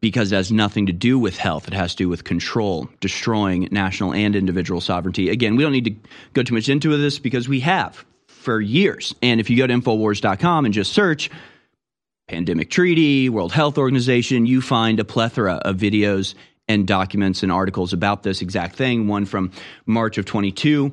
because it has nothing to do with health. It has to do with control, destroying national and individual sovereignty. Again, we don't need to go too much into this because we have for years. And if you go to Infowars.com and just search pandemic treaty, World Health Organization, you find a plethora of videos and documents and articles about this exact thing. One from March of 22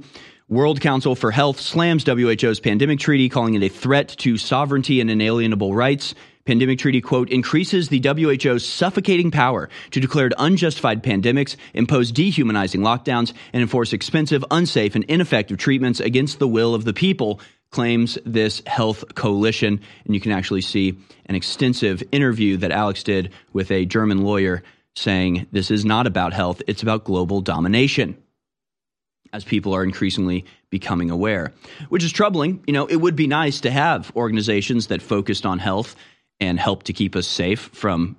World Council for Health slams WHO's pandemic treaty, calling it a threat to sovereignty and inalienable rights. Pandemic treaty, quote, increases the WHO's suffocating power to declare unjustified pandemics, impose dehumanizing lockdowns, and enforce expensive, unsafe, and ineffective treatments against the will of the people, claims this health coalition. And you can actually see an extensive interview that Alex did with a German lawyer saying this is not about health, it's about global domination as people are increasingly becoming aware, which is troubling. You know, it would be nice to have organizations that focused on health and help to keep us safe from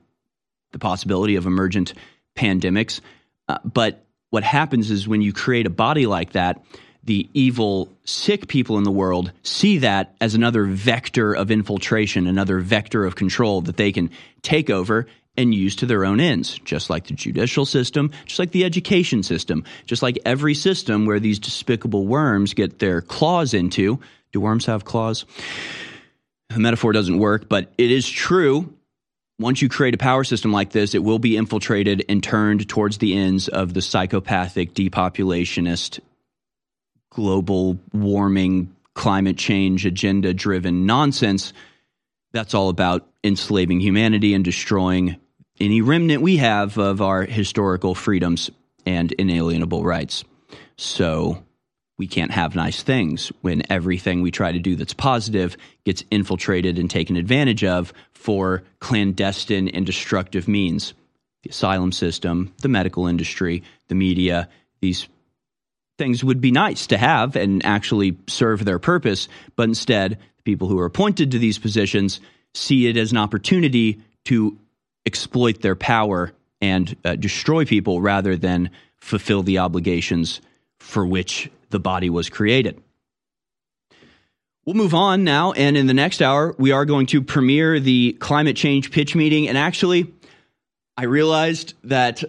the possibility of emergent pandemics. Uh, but what happens is when you create a body like that, the evil, sick people in the world see that as another vector of infiltration, another vector of control that they can take over and use to their own ends, just like the judicial system, just like the education system, just like every system where these despicable worms get their claws into. Do worms have claws? The metaphor doesn't work, but it is true. Once you create a power system like this, it will be infiltrated and turned towards the ends of the psychopathic, depopulationist, global warming, climate change agenda driven nonsense that's all about enslaving humanity and destroying any remnant we have of our historical freedoms and inalienable rights. So we can't have nice things when everything we try to do that's positive gets infiltrated and taken advantage of for clandestine and destructive means. The asylum system, the medical industry, the media, these things would be nice to have and actually serve their purpose, but instead, people who are appointed to these positions see it as an opportunity to exploit their power and uh, destroy people rather than fulfill the obligations for which the body was created. We'll move on now, and in the next hour, we are going to premiere the climate change pitch meeting. And actually, I realized that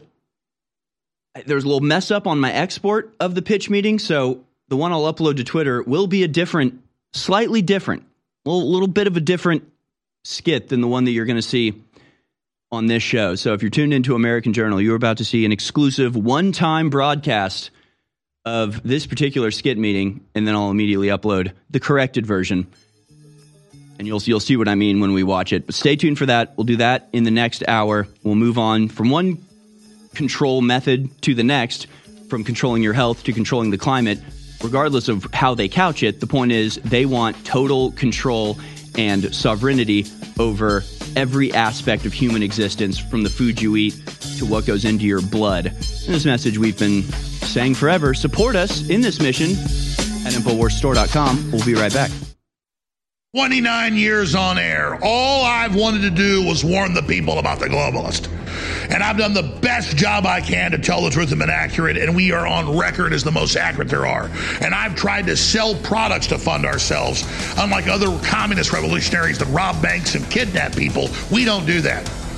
there was a little mess up on my export of the pitch meeting, so the one I'll upload to Twitter will be a different, slightly different, a little, little bit of a different skit than the one that you're going to see on this show. So if you're tuned into American Journal, you're about to see an exclusive one time broadcast of this particular skit meeting, and then I'll immediately upload the corrected version. And you'll, you'll see what I mean when we watch it. But stay tuned for that. We'll do that in the next hour. We'll move on from one control method to the next, from controlling your health to controlling the climate. Regardless of how they couch it, the point is they want total control and sovereignty over every aspect of human existence, from the food you eat to what goes into your blood. And this message we've been saying forever. Support us in this mission at InfoWarsStore.com. We'll be right back. 29 years on air. All I've wanted to do was warn the people about the globalist. And I've done the best job I can to tell the truth and been accurate, and we are on record as the most accurate there are. And I've tried to sell products to fund ourselves. Unlike other communist revolutionaries that rob banks and kidnap people, we don't do that.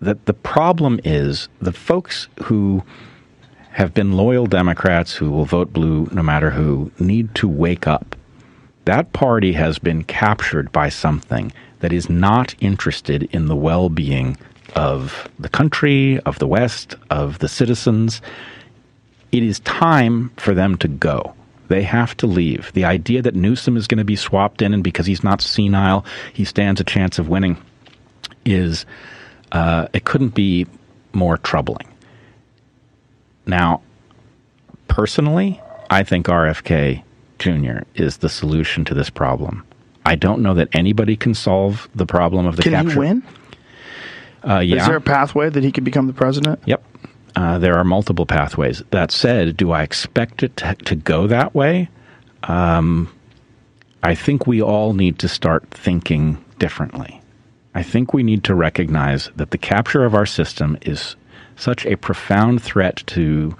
That the problem is the folks who have been loyal Democrats who will vote blue no matter who need to wake up. That party has been captured by something that is not interested in the well being of the country, of the West, of the citizens. It is time for them to go. They have to leave. The idea that Newsom is going to be swapped in and because he's not senile, he stands a chance of winning is uh, it couldn't be more troubling. Now, personally, I think RFK Jr. is the solution to this problem. I don't know that anybody can solve the problem of the Can capture. he win? Uh, yeah. Is there a pathway that he could become the president? Yep. Uh, there are multiple pathways. That said, do I expect it to, to go that way? Um, I think we all need to start thinking differently. I think we need to recognize that the capture of our system is such a profound threat to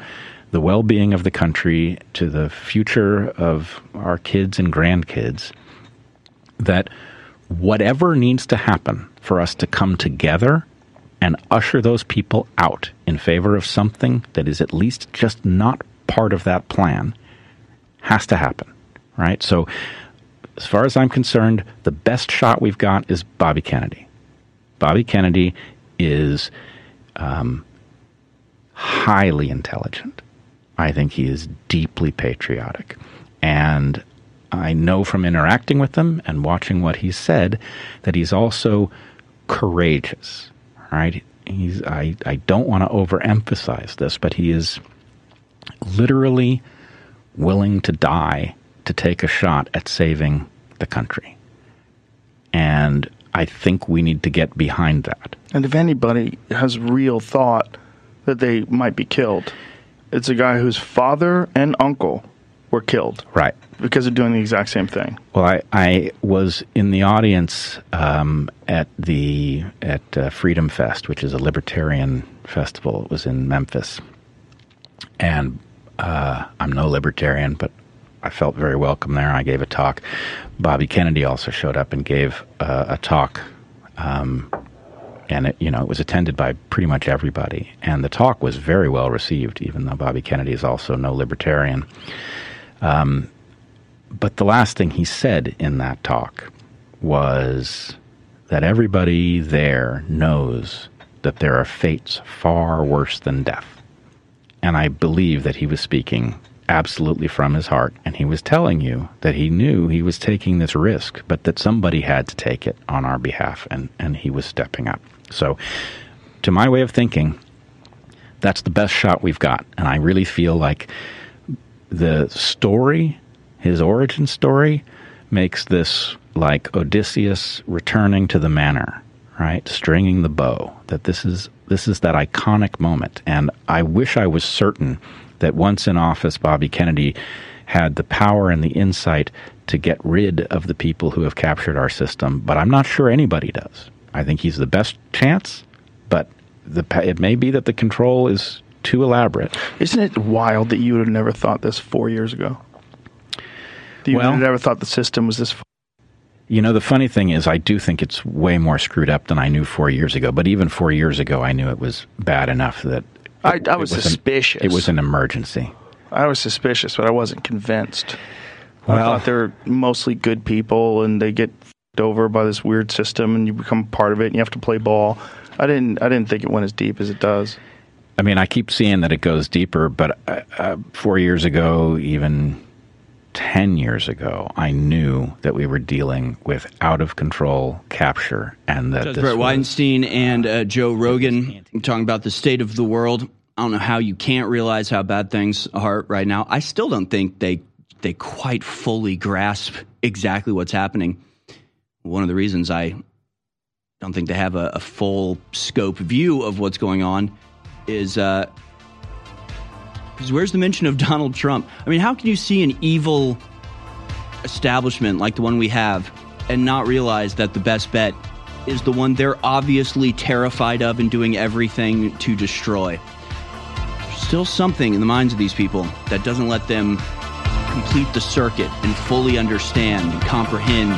the well being of the country, to the future of our kids and grandkids, that whatever needs to happen for us to come together and usher those people out in favor of something that is at least just not part of that plan has to happen, right? So, as far as I'm concerned, the best shot we've got is Bobby Kennedy. Bobby Kennedy is um, highly intelligent. I think he is deeply patriotic. And I know from interacting with him and watching what he said that he's also courageous, right? He's, I, I don't want to overemphasize this, but he is literally willing to die to take a shot at saving the country. And I think we need to get behind that. And if anybody has real thought that they might be killed, it's a guy whose father and uncle were killed. Right. Because of doing the exact same thing. Well, I, I was in the audience um, at the at uh, Freedom Fest, which is a libertarian festival. It was in Memphis, and uh, I'm no libertarian, but I felt very welcome there. I gave a talk. Bobby Kennedy also showed up and gave uh, a talk, um, and it, you know it was attended by pretty much everybody. And the talk was very well received, even though Bobby Kennedy is also no libertarian. Um, but the last thing he said in that talk was that everybody there knows that there are fates far worse than death. And I believe that he was speaking absolutely from his heart. And he was telling you that he knew he was taking this risk, but that somebody had to take it on our behalf, and, and he was stepping up. So, to my way of thinking, that's the best shot we've got. And I really feel like the story, his origin story, makes this like Odysseus returning to the manor, right? Stringing the bow. That this is this is that iconic moment. And I wish I was certain that once in office, Bobby Kennedy had the power and the insight to get rid of the people who have captured our system, but I'm not sure anybody does. I think he's the best chance, but the, it may be that the control is too elaborate. Isn't it wild that you would have never thought this four years ago? That you Well- would have never thought the system was this. You know, the funny thing is, I do think it's way more screwed up than I knew four years ago. But even four years ago, I knew it was bad enough that I, I it was an- suspicious. it was an emergency. I was suspicious, but I wasn't convinced. I Well- thought they're mostly good people and they get looked over by this weird system, and you become part of it, and you have to play ball. I didn't. I didn't think it went as deep as it does. I mean, I keep seeing that it goes deeper, but uh, uh, four years ago, even 10 years ago, I knew that we were dealing with out of control capture and that this Bret was- Weinstein and uh, Joe Rogan talking about the state of the world. I don't know how you can't realize how bad things are right now. I still don't think they they quite fully grasp exactly what's happening. One of the reasons I don't think they have a, a full scope view of what's going on is uh, where's the mention of Donald Trump? I mean, how can you see an evil establishment like the one we have and not realize that the best bet is the one they're obviously terrified of and doing everything to destroy. There's still something in the minds of these people that doesn't let them complete the circuit and fully understand and comprehend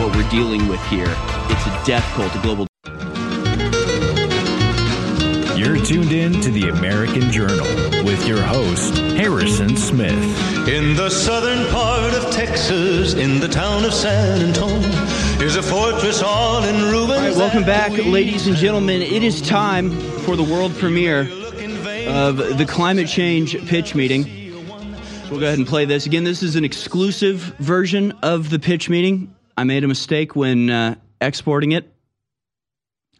what we're dealing with here. It's a death cult, a global You're tuned in to the American Journal with your host, Harrison Smith. In the southern part of Texas, in the town of San Antonio, is a fortress all in ruins. All right, welcome back, ladies and gentlemen. It is time for the world premiere of the climate change pitch meeting. We'll go ahead and play this. Again, this is an exclusive version of the pitch meeting. I made a mistake when uh, exporting it.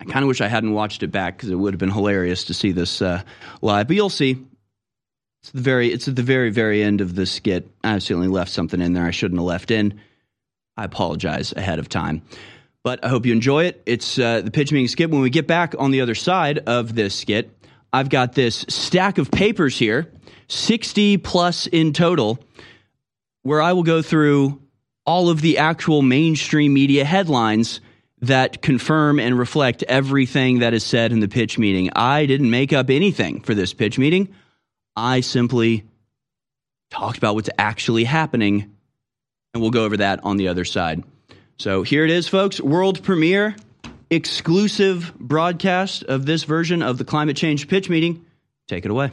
I kind of wish I hadn't watched it back because it would have been hilarious to see this uh, live. But you'll see. It's the very, it's at the very, very end of the skit. I certainly left something in there I shouldn't have left in. I apologize ahead of time. But I hope you enjoy it. It's uh, the pitch meeting skit. When we get back on the other side of this skit, I've got this stack of papers here, 60 plus in total, where I will go through all of the actual mainstream media headlines that confirm and reflect everything that is said in the pitch meeting. I didn't make up anything for this pitch meeting. I simply talked about what's actually happening, and we'll go over that on the other side. So here it is, folks world premiere, exclusive broadcast of this version of the climate change pitch meeting. Take it away.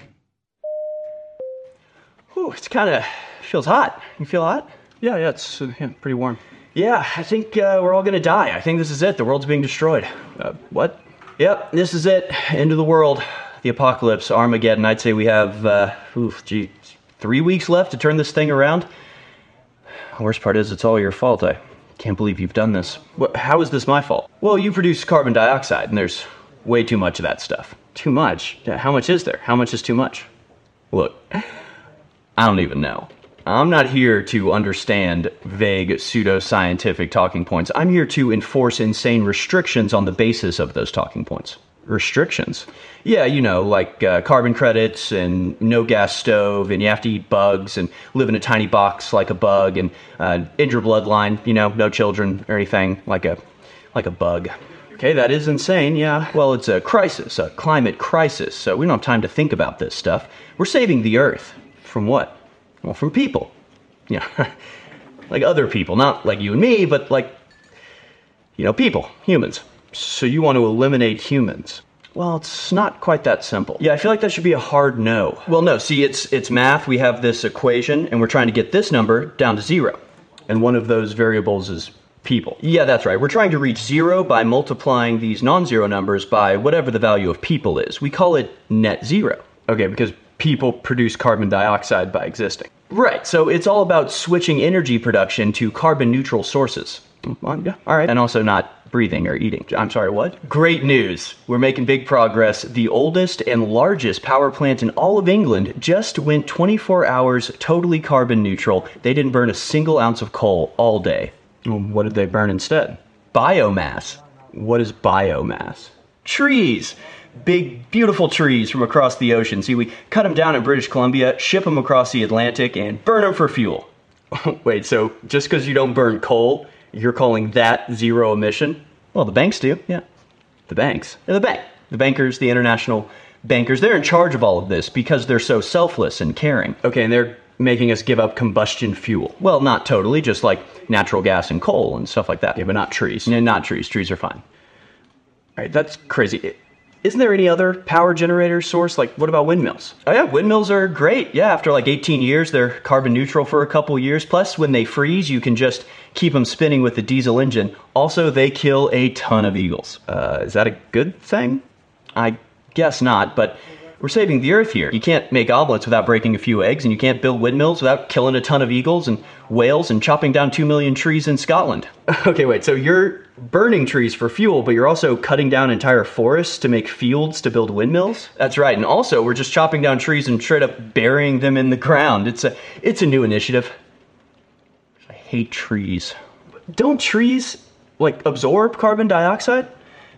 Ooh, it's kind of feels hot. You feel hot? Yeah, yeah, it's uh, yeah, pretty warm. Yeah, I think uh, we're all gonna die. I think this is it. The world's being destroyed. Uh, what? Yep, this is it. End of the world. The apocalypse, Armageddon. I'd say we have, uh, oof, gee, three weeks left to turn this thing around. The worst part is, it's all your fault. I can't believe you've done this. What, how is this my fault? Well, you produce carbon dioxide, and there's way too much of that stuff. Too much? How much is there? How much is too much? Look, I don't even know. I'm not here to understand vague pseudoscientific talking points. I'm here to enforce insane restrictions on the basis of those talking points. Restrictions? Yeah, you know, like uh, carbon credits and no gas stove, and you have to eat bugs and live in a tiny box like a bug, and uh, in your bloodline, you know, no children or anything like a like a bug. Okay, that is insane. Yeah. Well, it's a crisis, a climate crisis. So we don't have time to think about this stuff. We're saving the Earth from what? Well, from people. Yeah, like other people, not like you and me, but like you know, people, humans. So you want to eliminate humans? Well, it's not quite that simple. Yeah, I feel like that should be a hard no. Well, no. See, it's it's math. We have this equation, and we're trying to get this number down to zero, and one of those variables is people. Yeah, that's right. We're trying to reach zero by multiplying these non-zero numbers by whatever the value of people is. We call it net zero. Okay, because people produce carbon dioxide by existing. Right. So it's all about switching energy production to carbon neutral sources. Yeah, All right. And also not breathing or eating. I'm sorry, what? Great news. We're making big progress. The oldest and largest power plant in all of England just went 24 hours totally carbon neutral. They didn't burn a single ounce of coal all day. Well, what did they burn instead? Biomass. What is biomass? Trees. Big, beautiful trees from across the ocean. See, we cut them down in British Columbia, ship them across the Atlantic, and burn them for fuel. Wait, so just because you don't burn coal, you're calling that zero emission? Well, the banks do, yeah. The banks. They're the bank. The bankers, the international bankers, they're in charge of all of this because they're so selfless and caring. Okay, and they're making us give up combustion fuel. Well, not totally, just like natural gas and coal and stuff like that. Yeah, but not trees. No, not trees. Trees are fine. All right, that's crazy. Isn't there any other power generator source? Like, what about windmills? Oh, yeah, windmills are great. Yeah, after like 18 years, they're carbon neutral for a couple years. Plus, when they freeze, you can just keep them spinning with the diesel engine. Also, they kill a ton of eagles. Uh, is that a good thing? I guess not, but we're saving the earth here. You can't make omelets without breaking a few eggs, and you can't build windmills without killing a ton of eagles and whales and chopping down two million trees in Scotland. Okay, wait, so you're burning trees for fuel, but you're also cutting down entire forests to make fields to build windmills? That's right, and also we're just chopping down trees and straight up burying them in the ground. It's a it's a new initiative. I hate trees. Don't trees like absorb carbon dioxide?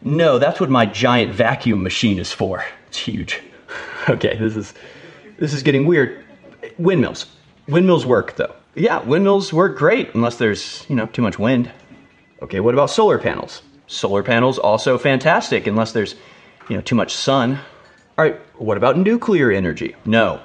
No, that's what my giant vacuum machine is for. It's huge. Okay, this is this is getting weird. Windmills. Windmills work though. Yeah, windmills work great unless there's, you know, too much wind. Okay, what about solar panels? Solar panels also fantastic unless there's, you know, too much sun. All right, what about nuclear energy? No.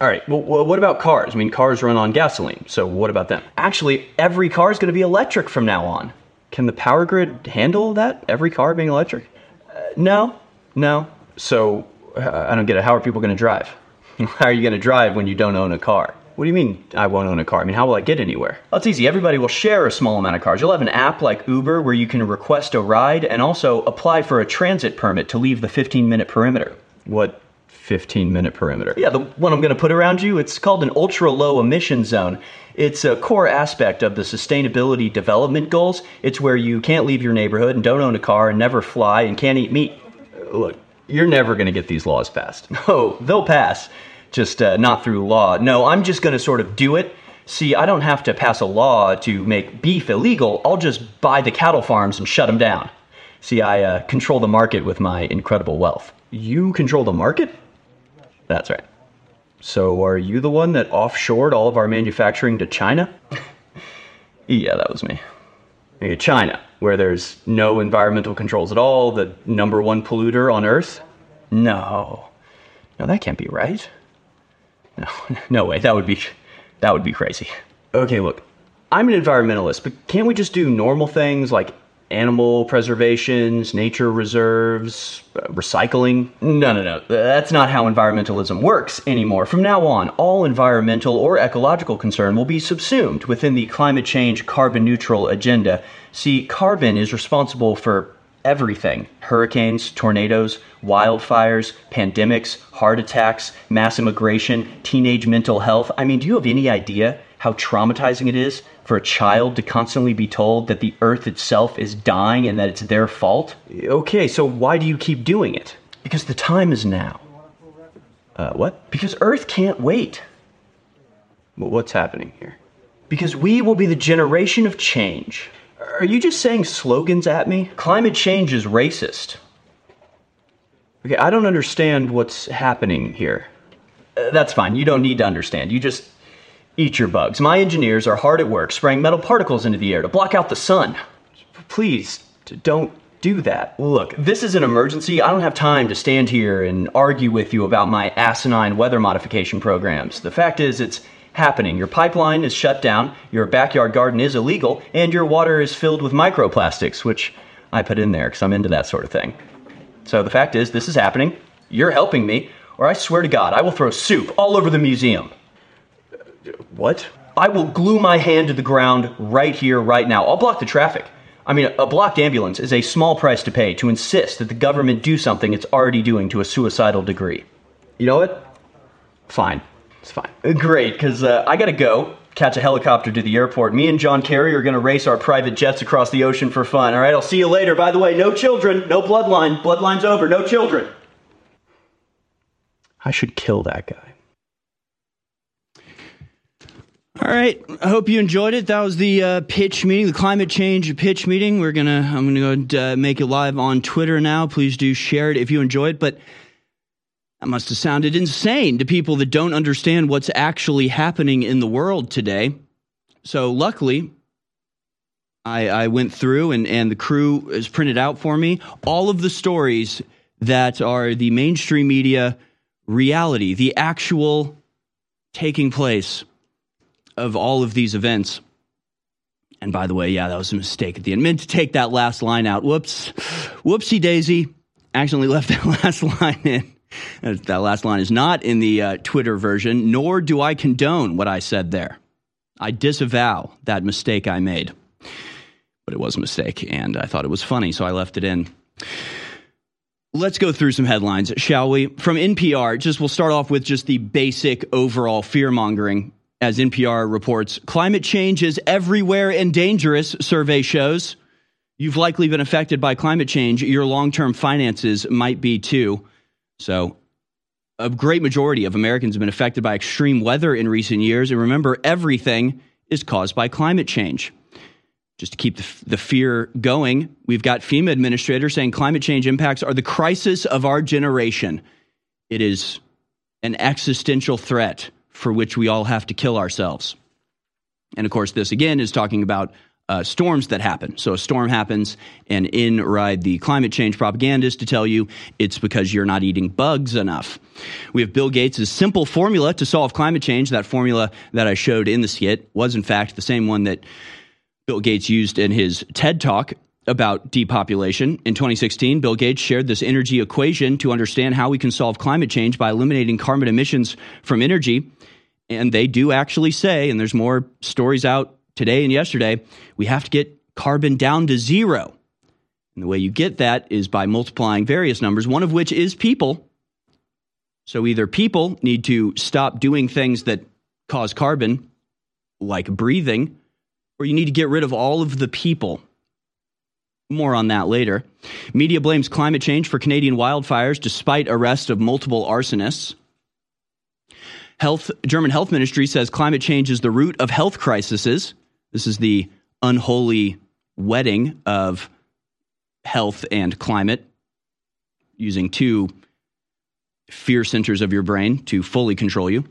All right, well, what about cars? I mean, cars run on gasoline, so what about them? Actually, every car is going to be electric from now on. Can the power grid handle that? Every car being electric? Uh, no, no. So, uh, I don't get it. How are people going to drive? How are you going to drive when you don't own a car? What do you mean I won't own a car? I mean, how will I get anywhere? Well, it's easy. Everybody will share a small amount of cars. You'll have an app like Uber where you can request a ride and also apply for a transit permit to leave the 15 minute perimeter. What 15 minute perimeter? Yeah, the one I'm going to put around you, it's called an ultra low emission zone. It's a core aspect of the sustainability development goals. It's where you can't leave your neighborhood and don't own a car and never fly and can't eat meat. Look, you're never going to get these laws passed. No, they'll pass just uh, not through law. No, I'm just going to sort of do it. See, I don't have to pass a law to make beef illegal. I'll just buy the cattle farms and shut them down. See, I uh, control the market with my incredible wealth. You control the market? That's right. So, are you the one that offshored all of our manufacturing to China? yeah, that was me. China, where there's no environmental controls at all, the number one polluter on Earth? No. No, that can't be right. No, no way. That would be that would be crazy. Okay, look. I'm an environmentalist, but can't we just do normal things like animal preservations, nature reserves, uh, recycling? No, no, no. That's not how environmentalism works anymore. From now on, all environmental or ecological concern will be subsumed within the climate change carbon neutral agenda. See, carbon is responsible for everything hurricanes, tornadoes, wildfires, pandemics, heart attacks, mass immigration, teenage mental health. I mean, do you have any idea how traumatizing it is for a child to constantly be told that the earth itself is dying and that it's their fault? Okay, so why do you keep doing it? Because the time is now. Uh, what? Because Earth can't wait. What's happening here? Because we will be the generation of change. Are you just saying slogans at me? Climate change is racist. Okay, I don't understand what's happening here. Uh, that's fine. You don't need to understand. You just eat your bugs. My engineers are hard at work spraying metal particles into the air to block out the sun. Please, don't do that. Look, this is an emergency. I don't have time to stand here and argue with you about my asinine weather modification programs. The fact is, it's happening. Your pipeline is shut down, your backyard garden is illegal, and your water is filled with microplastics, which I put in there because I'm into that sort of thing. So the fact is, this is happening. You're helping me, or I swear to God, I will throw soup all over the museum. What? I will glue my hand to the ground right here, right now. I'll block the traffic. I mean, a blocked ambulance is a small price to pay to insist that the government do something it's already doing to a suicidal degree. You know what? Fine. It's fine. Uh, Great, because uh, I gotta go catch a helicopter to the airport. Me and John Kerry are gonna race our private jets across the ocean for fun. All right, I'll see you later. By the way, no children, no bloodline. Bloodline's over, no children. I should kill that guy. All right. I hope you enjoyed it. That was the uh, pitch meeting, the climate change pitch meeting. We're gonna, I'm gonna go uh, make it live on Twitter now. Please do share it if you enjoyed. But that must have sounded insane to people that don't understand what's actually happening in the world today. So luckily, I, I went through and, and the crew has printed out for me all of the stories that are the mainstream media reality, the actual taking place of all of these events. And by the way, yeah, that was a mistake at the end. Meant to take that last line out. Whoops. Whoopsie daisy. accidentally left that last line in. That last line is not in the uh, Twitter version, nor do I condone what I said there. I disavow that mistake I made. But it was a mistake, and I thought it was funny, so I left it in. Let's go through some headlines, shall we? From NPR, just we'll start off with just the basic overall fear mongering. As NPR reports, climate change is everywhere and dangerous, survey shows. You've likely been affected by climate change. Your long term finances might be too. So, a great majority of Americans have been affected by extreme weather in recent years. And remember, everything is caused by climate change. Just to keep the, the fear going, we've got FEMA administrators saying climate change impacts are the crisis of our generation. It is an existential threat for which we all have to kill ourselves. And of course, this again is talking about uh, storms that happen. So a storm happens, and in ride the climate change propagandist to tell you it's because you're not eating bugs enough. We have Bill Gates' simple formula to solve climate change. That formula that I showed in the skit was, in fact, the same one that Bill Gates used in his TED talk about depopulation. In 2016, Bill Gates shared this energy equation to understand how we can solve climate change by eliminating carbon emissions from energy. And they do actually say, and there's more stories out today and yesterday, we have to get carbon down to zero. And the way you get that is by multiplying various numbers, one of which is people. So either people need to stop doing things that cause carbon, like breathing, or you need to get rid of all of the people. More on that later. Media blames climate change for Canadian wildfires despite arrest of multiple arsonists. Health German health ministry says climate change is the root of health crises. This is the unholy wedding of health and climate, using two fear centers of your brain to fully control you.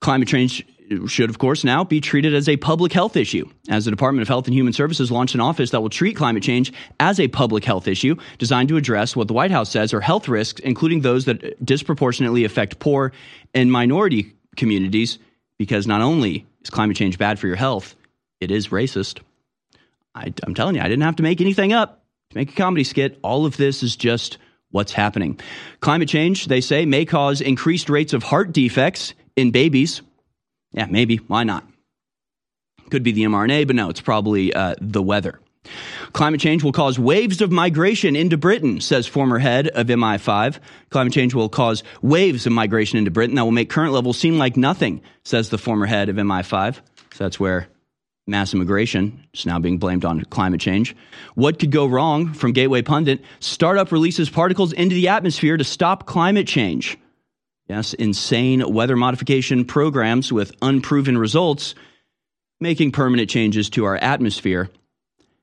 Climate change should, of course, now be treated as a public health issue, as the Department of Health and Human Services launched an office that will treat climate change as a public health issue designed to address what the White House says are health risks, including those that disproportionately affect poor and minority communities, because not only is climate change bad for your health, it is racist. I, I'm telling you, I didn't have to make anything up to make a comedy skit. All of this is just what's happening. Climate change, they say, may cause increased rates of heart defects in babies. Yeah, maybe. Why not? Could be the mRNA, but no, it's probably uh, the weather. Climate change will cause waves of migration into Britain, says former head of MI5. Climate change will cause waves of migration into Britain that will make current levels seem like nothing, says the former head of MI5. So that's where mass immigration is now being blamed on climate change. What could go wrong from Gateway Pundit? Startup releases particles into the atmosphere to stop climate change. Yes, insane weather modification programs with unproven results making permanent changes to our atmosphere.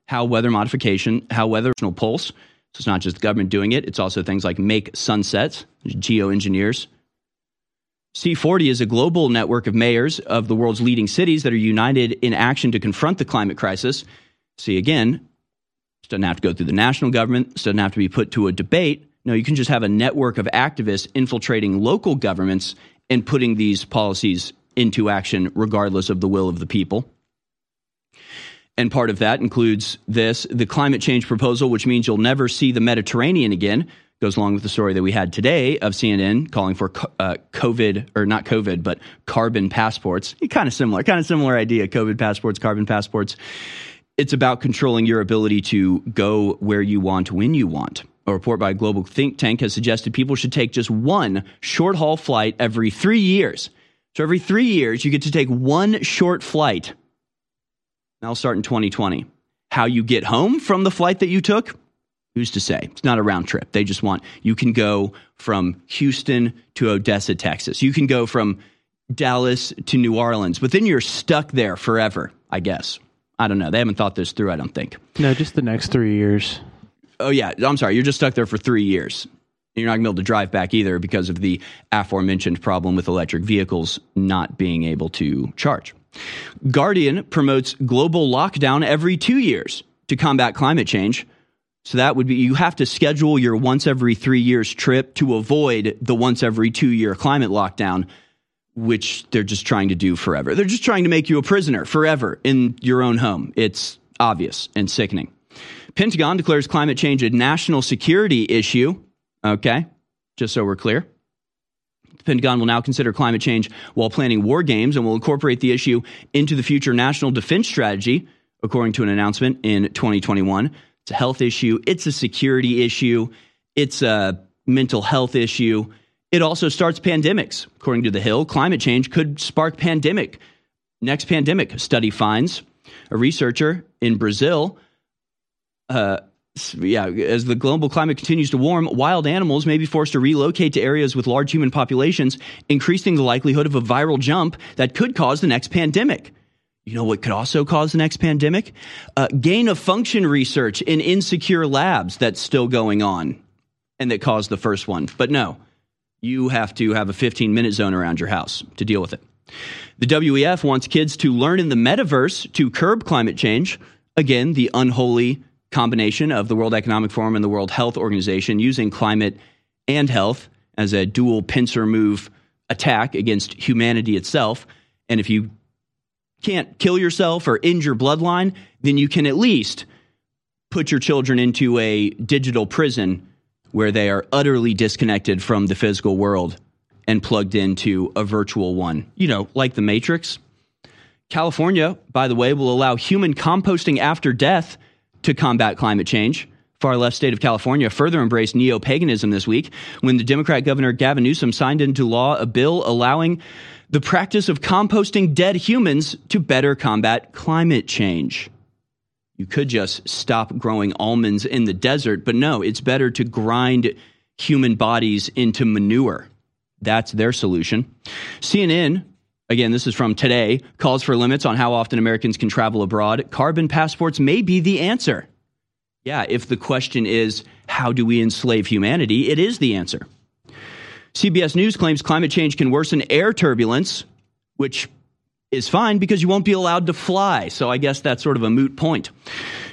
How weather modification, how weather pulse. So it's not just the government doing it, it's also things like make sunsets, geoengineers C40 is a global network of mayors of the world's leading cities that are united in action to confront the climate crisis. See, again, this doesn't have to go through the national government, this doesn't have to be put to a debate. No, you can just have a network of activists infiltrating local governments and putting these policies into action regardless of the will of the people. And part of that includes this the climate change proposal, which means you'll never see the Mediterranean again goes along with the story that we had today of CNN calling for uh, COVID or not COVID, but carbon passports. Kind of similar, kind of similar idea. COVID passports, carbon passports. It's about controlling your ability to go where you want when you want. A report by a global think tank has suggested people should take just one short haul flight every three years. So every three years, you get to take one short flight. That'll start in 2020. How you get home from the flight that you took, Who's to say? It's not a round trip. They just want you can go from Houston to Odessa, Texas. You can go from Dallas to New Orleans, but then you're stuck there forever, I guess. I don't know. They haven't thought this through, I don't think. No, just the next three years. Oh, yeah. I'm sorry. You're just stuck there for three years. You're not going to be able to drive back either because of the aforementioned problem with electric vehicles not being able to charge. Guardian promotes global lockdown every two years to combat climate change. So that would be you have to schedule your once every three years trip to avoid the once every two year climate lockdown, which they're just trying to do forever. They're just trying to make you a prisoner forever in your own home. It's obvious and sickening. Pentagon declares climate change a national security issue. Okay, just so we're clear. The Pentagon will now consider climate change while planning war games and will incorporate the issue into the future national defense strategy, according to an announcement in 2021. It's a health issue, it's a security issue, it's a mental health issue. It also starts pandemics. According to The Hill, climate change could spark pandemic. Next pandemic, study finds. A researcher in Brazil uh, yeah, as the global climate continues to warm, wild animals may be forced to relocate to areas with large human populations, increasing the likelihood of a viral jump that could cause the next pandemic. You know what could also cause the next pandemic? Uh, gain of function research in insecure labs that's still going on and that caused the first one. But no, you have to have a 15 minute zone around your house to deal with it. The WEF wants kids to learn in the metaverse to curb climate change. Again, the unholy combination of the World Economic Forum and the World Health Organization using climate and health as a dual pincer move attack against humanity itself. And if you can't kill yourself or injure bloodline, then you can at least put your children into a digital prison where they are utterly disconnected from the physical world and plugged into a virtual one. You know, like the Matrix. California, by the way, will allow human composting after death to combat climate change. Far left state of California further embraced neo paganism this week when the Democrat Governor Gavin Newsom signed into law a bill allowing the practice of composting dead humans to better combat climate change. You could just stop growing almonds in the desert, but no, it's better to grind human bodies into manure. That's their solution. CNN Again, this is from today. Calls for limits on how often Americans can travel abroad. Carbon passports may be the answer. Yeah, if the question is, how do we enslave humanity? It is the answer. CBS News claims climate change can worsen air turbulence, which is fine because you won't be allowed to fly. So I guess that's sort of a moot point.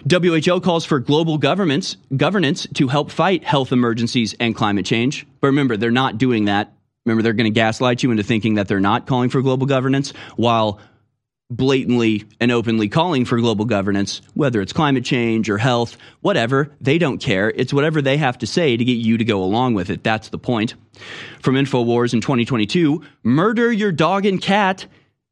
WHO calls for global governments governance to help fight health emergencies and climate change. But remember, they're not doing that Remember, they're going to gaslight you into thinking that they're not calling for global governance while blatantly and openly calling for global governance, whether it's climate change or health, whatever. They don't care. It's whatever they have to say to get you to go along with it. That's the point. From InfoWars in 2022 Murder your dog and cat.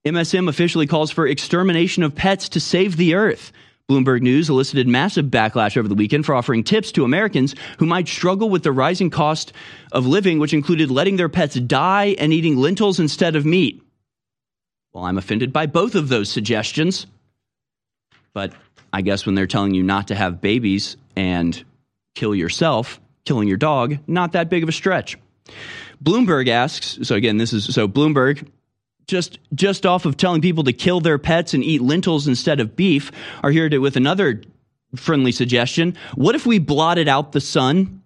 MSM officially calls for extermination of pets to save the earth. Bloomberg News elicited massive backlash over the weekend for offering tips to Americans who might struggle with the rising cost of living, which included letting their pets die and eating lentils instead of meat. Well, I'm offended by both of those suggestions. But I guess when they're telling you not to have babies and kill yourself, killing your dog, not that big of a stretch. Bloomberg asks, so again, this is so Bloomberg just just off of telling people to kill their pets and eat lentils instead of beef are here to, with another friendly suggestion. What if we blotted out the sun?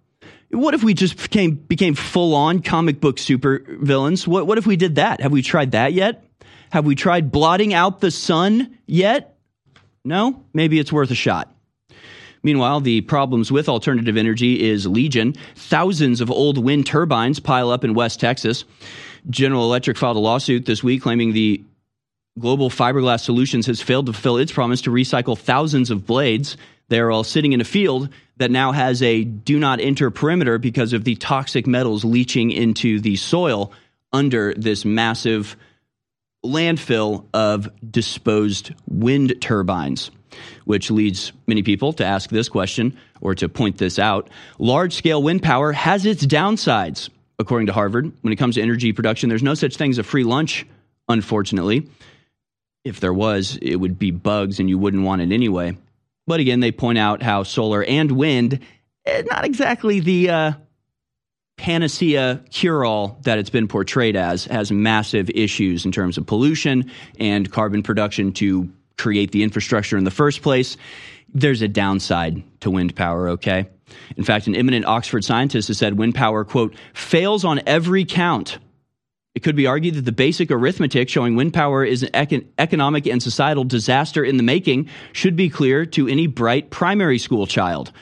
What if we just became became full on comic book super villains? What what if we did that? Have we tried that yet? Have we tried blotting out the sun yet? No? Maybe it's worth a shot. Meanwhile, the problems with alternative energy is legion. Thousands of old wind turbines pile up in West Texas. General Electric filed a lawsuit this week claiming the Global Fiberglass Solutions has failed to fulfill its promise to recycle thousands of blades. They're all sitting in a field that now has a do not enter perimeter because of the toxic metals leaching into the soil under this massive landfill of disposed wind turbines, which leads many people to ask this question or to point this out. Large scale wind power has its downsides according to Harvard. When it comes to energy production, there's no such thing as a free lunch, unfortunately. If there was, it would be bugs and you wouldn't want it anyway. But again, they point out how solar and wind, eh, not exactly the uh, panacea cure all that it's been portrayed as, has massive issues in terms of pollution and carbon production to create the infrastructure in the first place. There's a downside to wind power, okay? In fact, an eminent Oxford scientist has said wind power, quote, fails on every count. It could be argued that the basic arithmetic showing wind power is an econ- economic and societal disaster in the making should be clear to any bright primary school child.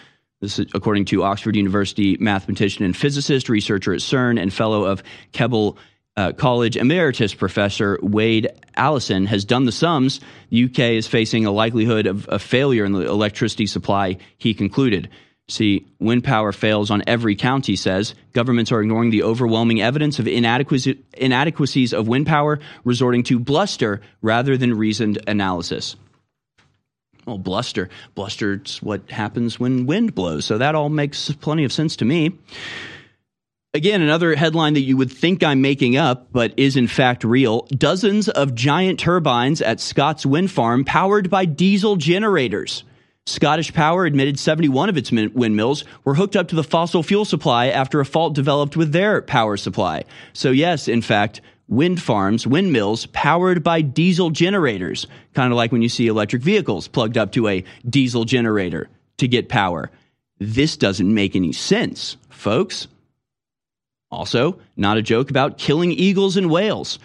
This is according to Oxford University mathematician and physicist, researcher at CERN, and fellow of Keble uh, College emeritus professor Wade Allison has done the sums. The UK is facing a likelihood of a failure in the electricity supply, he concluded. See, wind power fails on every count, he says. Governments are ignoring the overwhelming evidence of inadequacies of wind power, resorting to bluster rather than reasoned analysis. Well, bluster. Bluster's what happens when wind blows. So that all makes plenty of sense to me. Again, another headline that you would think I'm making up, but is in fact real. Dozens of giant turbines at Scots wind farm powered by diesel generators. Scottish Power admitted 71 of its windmills were hooked up to the fossil fuel supply after a fault developed with their power supply. So, yes, in fact, wind farms, windmills powered by diesel generators, kind of like when you see electric vehicles plugged up to a diesel generator to get power. This doesn't make any sense, folks. Also, not a joke about killing eagles and whales.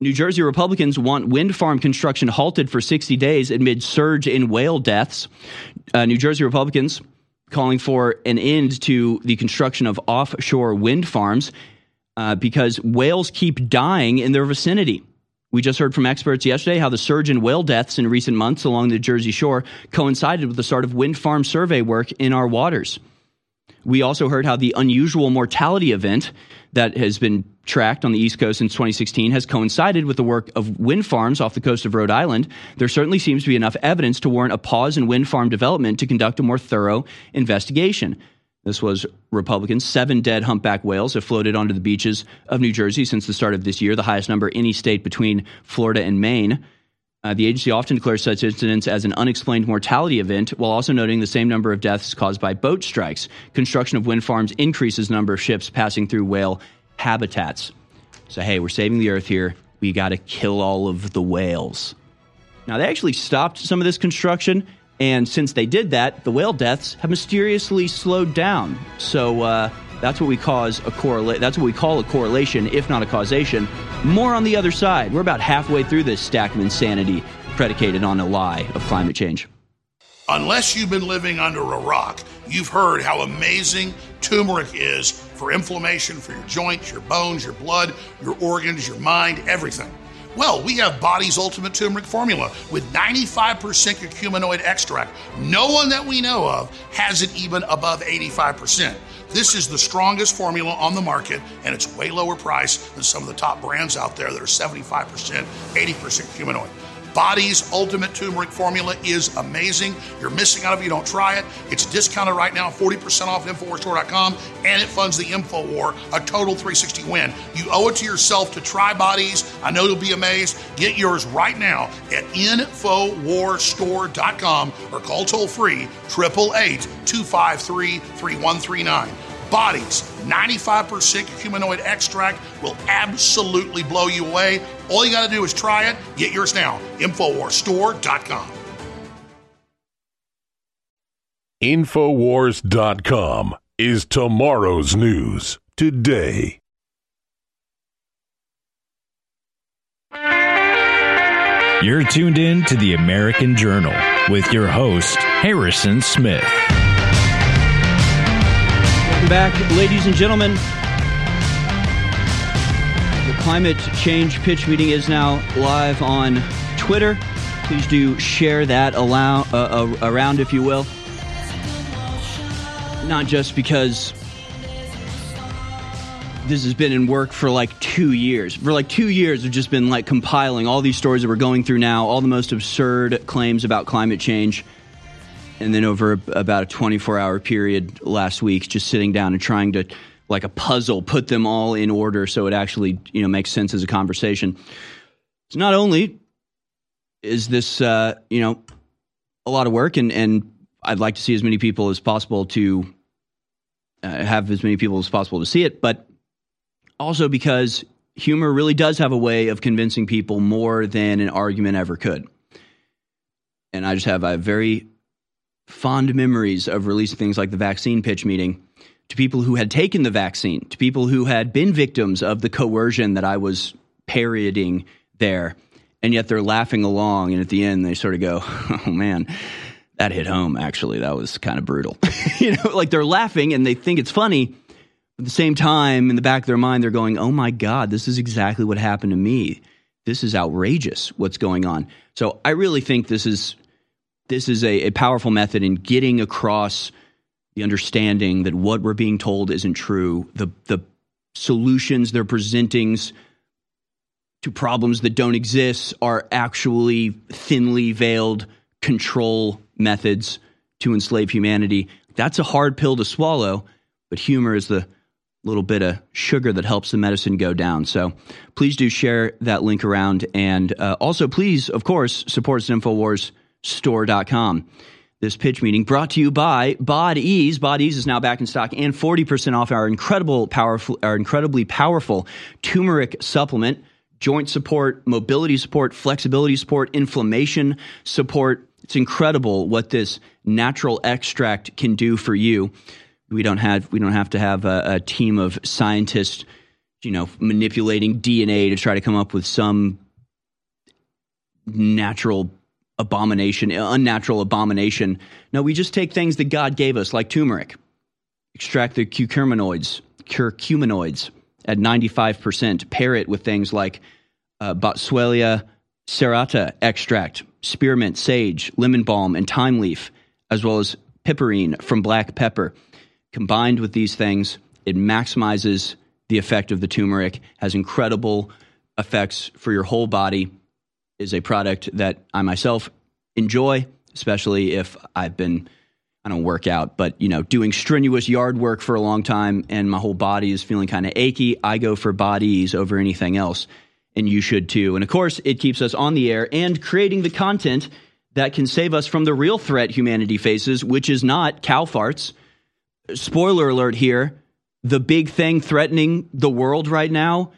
New Jersey Republicans want wind farm construction halted for 60 days amid surge in whale deaths. Uh, New Jersey Republicans calling for an end to the construction of offshore wind farms uh, because whales keep dying in their vicinity. We just heard from experts yesterday how the surge in whale deaths in recent months along the Jersey shore coincided with the start of wind farm survey work in our waters. We also heard how the unusual mortality event that has been tracked on the East Coast since 2016 has coincided with the work of wind farms off the coast of Rhode Island. There certainly seems to be enough evidence to warrant a pause in wind farm development to conduct a more thorough investigation. This was Republicans. Seven dead humpback whales have floated onto the beaches of New Jersey since the start of this year, the highest number any state between Florida and Maine. Uh, the agency often declares such incidents as an unexplained mortality event, while also noting the same number of deaths caused by boat strikes. Construction of wind farms increases number of ships passing through whale habitats. So, hey, we're saving the earth here. We got to kill all of the whales. Now, they actually stopped some of this construction, and since they did that, the whale deaths have mysteriously slowed down. So, uh, that's what we cause a correla- That's what we call a correlation, if not a causation. More on the other side. We're about halfway through this stack of insanity predicated on a lie of climate change. Unless you've been living under a rock, you've heard how amazing turmeric is for inflammation, for your joints, your bones, your blood, your organs, your mind, everything. Well, we have Body's Ultimate Turmeric Formula with 95% curcuminoid extract. No one that we know of has it even above 85%. This is the strongest formula on the market, and it's way lower price than some of the top brands out there that are 75%, 80% curcuminoid. Body's Ultimate Turmeric Formula is amazing. You're missing out if you don't try it. It's discounted right now, 40% off at InfoWarsStore.com, and it funds the InfoWar, a total 360 win. You owe it to yourself to try Bodies. I know you'll be amazed. Get yours right now at InfoWarsStore.com or call toll free 888 253 3139 bodies. 95% curcuminoid extract will absolutely blow you away. All you got to do is try it. Get yours now. Infowarsstore.com. Infowars.com is tomorrow's news today. You're tuned in to the American Journal with your host, Harrison Smith. Back, ladies and gentlemen. The climate change pitch meeting is now live on Twitter. Please do share that allow, uh, uh, around, if you will. Not just because this has been in work for like two years. For like two years, we've just been like compiling all these stories that we're going through now, all the most absurd claims about climate change. And then over about a 24 hour period last week, just sitting down and trying to, like a puzzle, put them all in order so it actually you know makes sense as a conversation. So not only is this uh, you know a lot of work, and and I'd like to see as many people as possible to uh, have as many people as possible to see it, but also because humor really does have a way of convincing people more than an argument ever could. And I just have a very fond memories of releasing things like the vaccine pitch meeting to people who had taken the vaccine, to people who had been victims of the coercion that I was parodying there. And yet they're laughing along. And at the end, they sort of go, oh man, that hit home, actually. That was kind of brutal. you know, like they're laughing and they think it's funny at the same time, in the back of their mind, they're going, oh my God, this is exactly what happened to me. This is outrageous what's going on. So I really think this is this is a, a powerful method in getting across the understanding that what we're being told isn't true, the the solutions they're presenting to problems that don't exist are actually thinly veiled control methods to enslave humanity. That's a hard pill to swallow, but humor is the little bit of sugar that helps the medicine go down. So please do share that link around. And uh, also, please, of course, support InfoWarsStore.com. This pitch meeting brought to you by Bod Ease. Bod Ease is now back in stock and 40% off our incredible powerful, our incredibly powerful turmeric supplement, joint support, mobility support, flexibility support, inflammation support. It's incredible what this natural extract can do for you. We don't have we don't have to have a, a team of scientists, you know, manipulating DNA to try to come up with some natural abomination, unnatural abomination. No, we just take things that God gave us, like turmeric, extract the curcuminoids, curcuminoids at 95%, pair it with things like uh, serrata extract, spearmint, sage, lemon balm, and thyme leaf, as well as piperine from black pepper. Combined with these things, it maximizes the effect of the turmeric, has incredible effects for your whole body is a product that I myself enjoy, especially if I've been I don't work out, but you know, doing strenuous yard work for a long time and my whole body is feeling kind of achy. I go for bodies over anything else, and you should too. And of course, it keeps us on the air and creating the content that can save us from the real threat humanity faces, which is not cow farts. Spoiler alert here: the big thing threatening the world right now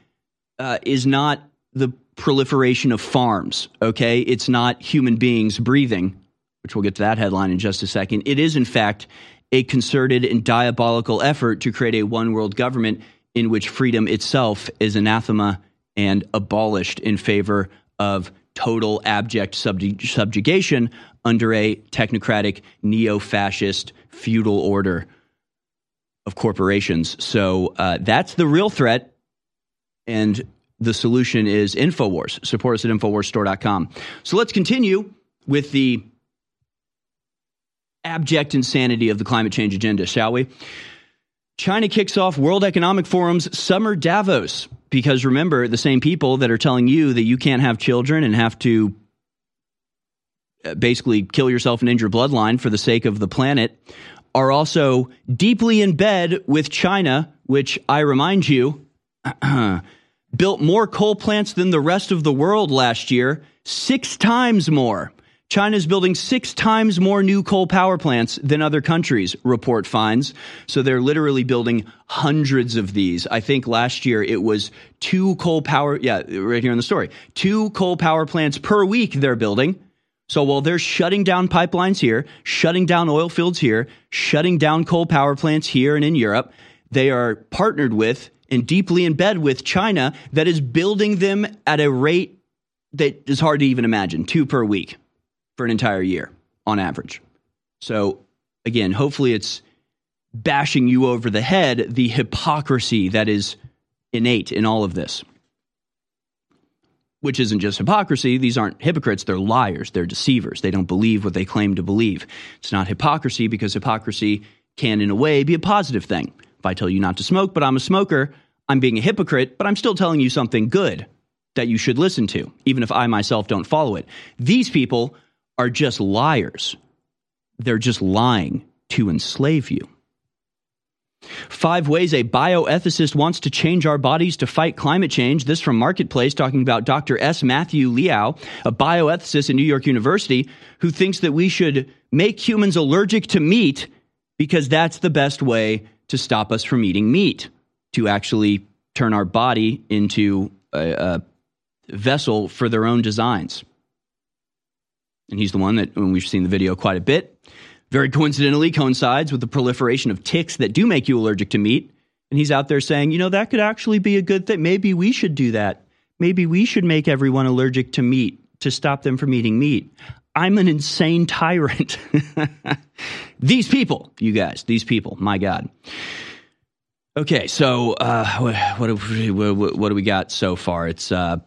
uh, is not the proliferation of farms, okay? It's not human beings breathing, which we'll get to that headline in just a second. It is, in fact, a concerted and diabolical effort to create a one world government in which freedom itself is anathema and abolished in favor of total abject subjugation under a technocratic, neo fascist, feudal order of corporations. So uh, that's the real threat. And the solution is InfoWars. Support us at InfoWarsStore.com. So let's continue with the abject insanity of the climate change agenda, shall we? China kicks off World Economic Forum's Summer Davos because remember, the same people that are telling you that you can't have children and have to uh, basically kill yourself and end your bloodline for the sake of the planet are also deeply in bed with China, which I remind you built more coal plants than the rest of the world last year, six times more. China's building six times more new coal power plants than other countries, report finds. So they're literally building hundreds of these. I think last year it was two coal power, yeah, right here in the story, two coal power plants per week they're building. So while they're shutting down pipelines here, shutting down oil fields here, shutting down coal power plants here and in Europe, they are partnered with and deeply in bed with China that is building them at a rate that is hard to even imagine two per week for an entire year on average. So, again, hopefully it's bashing you over the head the hypocrisy that is innate in all of this. Which isn't just hypocrisy. These aren't hypocrites. They're liars. They're deceivers. They don't believe what they claim to believe. It's not hypocrisy because hypocrisy can, in a way, be a positive thing. If I tell you not to smoke, but I'm a smoker, I'm being a hypocrite, but I'm still telling you something good that you should listen to, even if I myself don't follow it. These people are just liars. They're just lying to enslave you. Five ways a bioethicist wants to change our bodies to fight climate change. This from Marketplace, talking about Dr. S. Matthew Liao, a bioethicist at New York University, who thinks that we should make humans allergic to meat because that's the best way to stop us from eating meat, to actually turn our body into a, a vessel for their own designs. And he's the one that, when we've seen the video quite a bit, very coincidentally coincides with the proliferation of ticks that do make you allergic to meat. And he's out there saying, you know, that could actually be a good thing. Maybe we should do that. Maybe we should make everyone allergic to meat to stop them from eating meat. I'm an insane tyrant. these people, you guys, these people, my God. Okay, so uh, what, what, what, what, do we got so far? It's uh,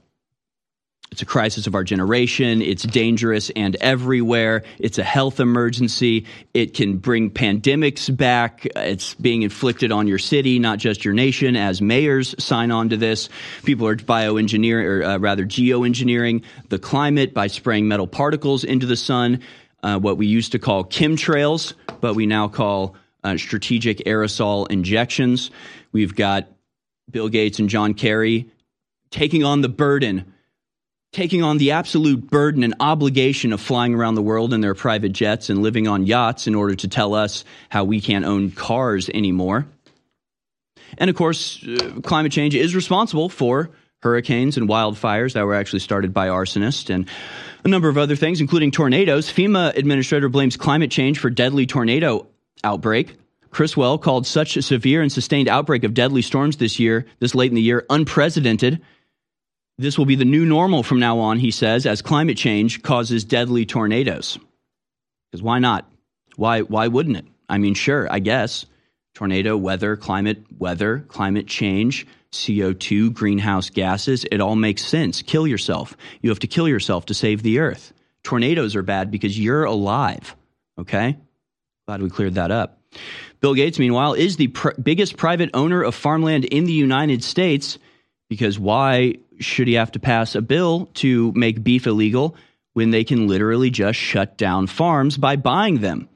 It's a crisis of our generation. It's dangerous and everywhere. It's a health emergency. It can bring pandemics back. It's being inflicted on your city, not just your nation, as mayors sign on to this. People are bioengineering, or uh, rather geoengineering the climate by spraying metal particles into the sun, uh, what we used to call chemtrails, but we now call uh, strategic aerosol injections. We've got Bill Gates and John Kerry taking on the burden taking on the absolute burden and obligation of flying around the world in their private jets and living on yachts in order to tell us how we can't own cars anymore. And of course, uh, climate change is responsible for hurricanes and wildfires that were actually started by arsonists and a number of other things, including tornadoes. FEMA administrator blames climate change for deadly tornado outbreak. Criswell called such a severe and sustained outbreak of deadly storms this year, this late in the year, unprecedented. This will be the new normal from now on, he says, as climate change causes deadly tornadoes. Because why not? Why, why wouldn't it? I mean, sure, I guess. Tornado, weather, climate, weather, climate change, CO2, greenhouse gases, it all makes sense. Kill yourself. You have to kill yourself to save the earth. Tornadoes are bad because you're alive. Okay? Glad we cleared that up. Bill Gates, meanwhile, is the pr- biggest private owner of farmland in the United States because why should he have to pass a bill to make beef illegal when they can literally just shut down farms by buying them?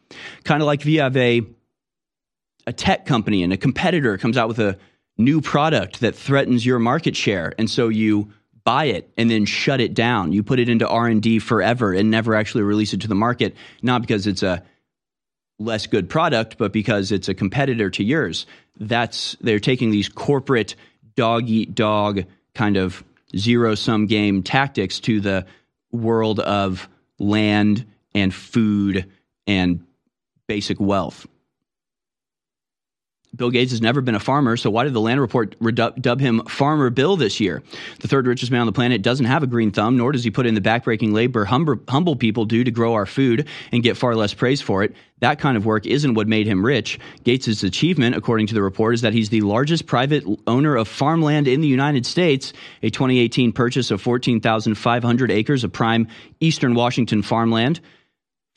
Kind of like if you have a a tech company and a competitor comes out with a new product that threatens your market share and so you buy it and then shut it down. You put it into R&D forever and never actually release it to the market not because it's a less good product but because it's a competitor to yours. That's they're taking these corporate dog eat dog kind of zero sum game tactics to the world of land and food and basic wealth. Bill Gates has never been a farmer, so why did the land report dub him Farmer Bill this year? The third richest man on the planet doesn't have a green thumb, nor does he put in the backbreaking labor humble, people do to grow our food and get far less praise for it. That kind of work isn't what made him rich. Gates' achievement, according to the report, is that he's the largest private owner of farmland in the United States, a 2018 purchase of 14,500 acres of prime eastern Washington farmland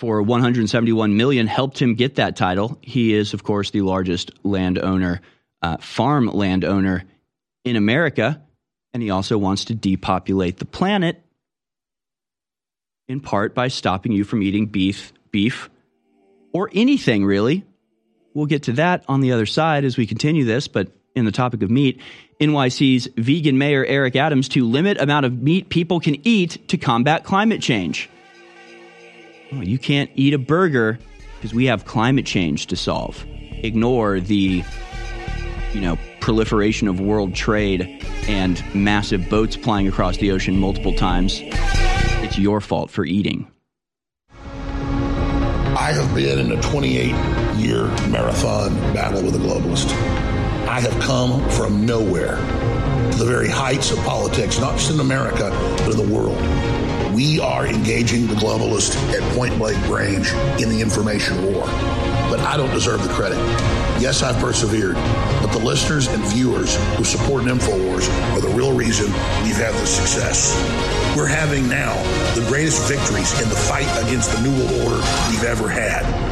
for 171 million helped him get that title. He is, of course, the largest landowner, uh, farm landowner in America, and he also wants to depopulate the planet in part by stopping you from eating beef, beef, or anything really. We'll get to that on the other side as we continue this, but in the topic of meat, NYC's vegan mayor Eric Adams to limit amount of meat people can eat to combat climate change. Oh, you can't eat a burger because we have climate change to solve. Ignore the, you know, proliferation of world trade and massive boats plying across the ocean multiple times. It's your fault for eating. I have been in a 28 year marathon battle with a globalist. I have come from nowhere to the very heights of politics, not just in America, but in the world. We are engaging the globalists at point blank range in the information war. But I don't deserve the credit. Yes, I've persevered, but the listeners and viewers who support InfoWars are the real reason we've had this success. We're having now the greatest victories in the fight against the New World Order we've ever had.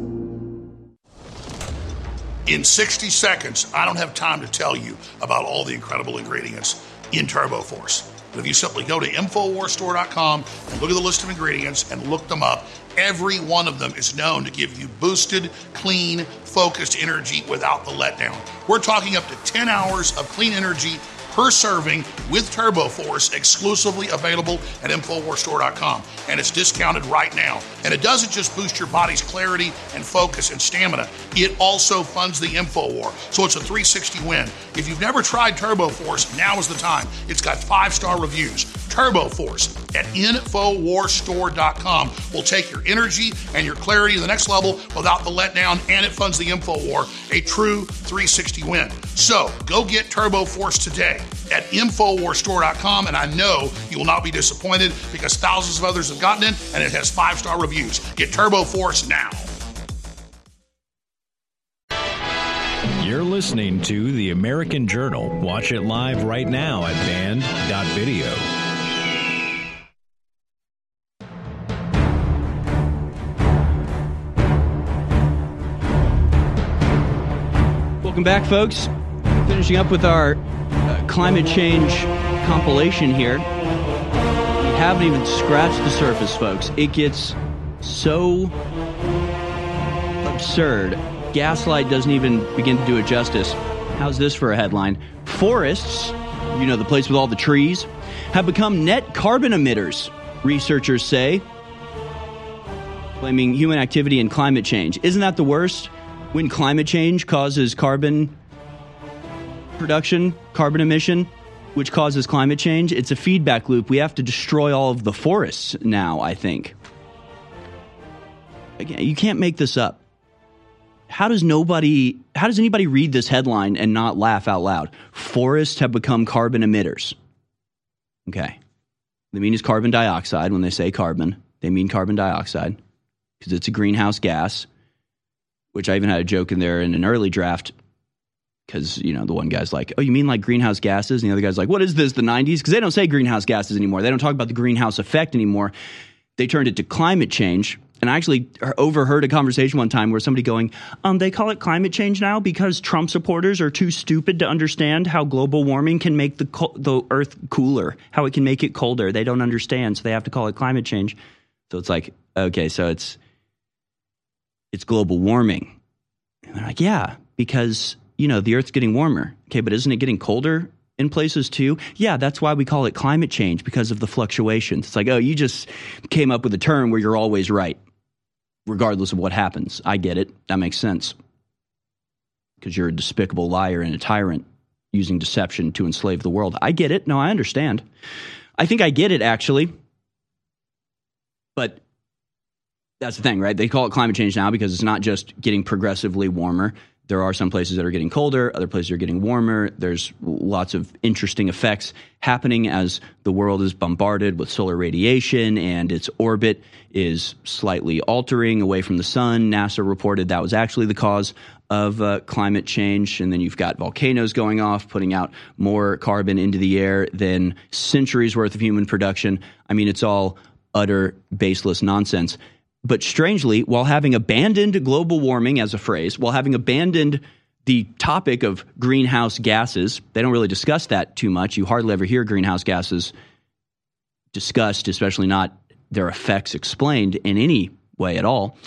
In 60 seconds, I don't have time to tell you about all the incredible ingredients in TurboForce. But if you simply go to InfoWarsStore.com and look at the list of ingredients and look them up, every one of them is known to give you boosted, clean, focused energy without the letdown. We're talking up to 10 hours of clean energy per serving with Turbo Force exclusively available at InfoWarsStore.com. And it's discounted right now. And it doesn't just boost your body's clarity and focus and stamina, it also funds the InfoWar. So it's a 360 win. If you've never tried Turbo Force, now is the time. It's got five star reviews. TurboForce at InfoWarsStore.com will take your energy and your clarity to the next level without the letdown, and it funds the InfoWar, a true 360 win. So go get TurboForce today at InfoWarsStore.com, and I know you will not be disappointed because thousands of others have gotten it and it has five star reviews. Get Turbo Force now. You're listening to The American Journal. Watch it live right now at band.video. Welcome back, folks. Finishing up with our climate change compilation here. We haven't even scratched the surface, folks. It gets so absurd. Gaslight doesn't even begin to do it justice. How's this for a headline? Forests, you know, the place with all the trees, have become net carbon emitters, researchers say, blaming human activity and climate change. Isn't that the worst? When climate change causes carbon production, carbon emission, which causes climate change, it's a feedback loop. We have to destroy all of the forests now, I think. Again, you can't make this up. How does nobody, how does anybody read this headline and not laugh out loud? Forests have become carbon emitters. Okay. They mean is carbon dioxide when they say carbon. They mean carbon dioxide because it's a greenhouse gas, which I even had a joke in there in an early draft because you know the one guy's like, "Oh, you mean like greenhouse gases?" And the other guy's like, "What is this? The '90s?" Because they don't say greenhouse gases anymore. They don't talk about the greenhouse effect anymore. They turned it to climate change. And I actually overheard a conversation one time where somebody going, um, "They call it climate change now because Trump supporters are too stupid to understand how global warming can make the co- the Earth cooler, how it can make it colder. They don't understand, so they have to call it climate change." So it's like, okay, so it's it's global warming. And they're like, yeah, because you know, the Earth's getting warmer. Okay, but isn't it getting colder in places too? Yeah, that's why we call it climate change because of the fluctuations. It's like, oh, you just came up with a term where you're always right, regardless of what happens. I get it. That makes sense. Because you're a despicable liar and a tyrant using deception to enslave the world. I get it. No, I understand. I think I get it, actually. But that's the thing, right? They call it climate change now because it's not just getting progressively warmer. There are some places that are getting colder, other places are getting warmer. There's lots of interesting effects happening as the world is bombarded with solar radiation and its orbit is slightly altering away from the sun. NASA reported that was actually the cause of uh, climate change. And then you've got volcanoes going off, putting out more carbon into the air than centuries worth of human production. I mean, it's all utter baseless nonsense. But strangely, while having abandoned global warming as a phrase, while having abandoned the topic of greenhouse gases, they don't really discuss that too much. You hardly ever hear greenhouse gases discussed, especially not their effects explained in any way at all.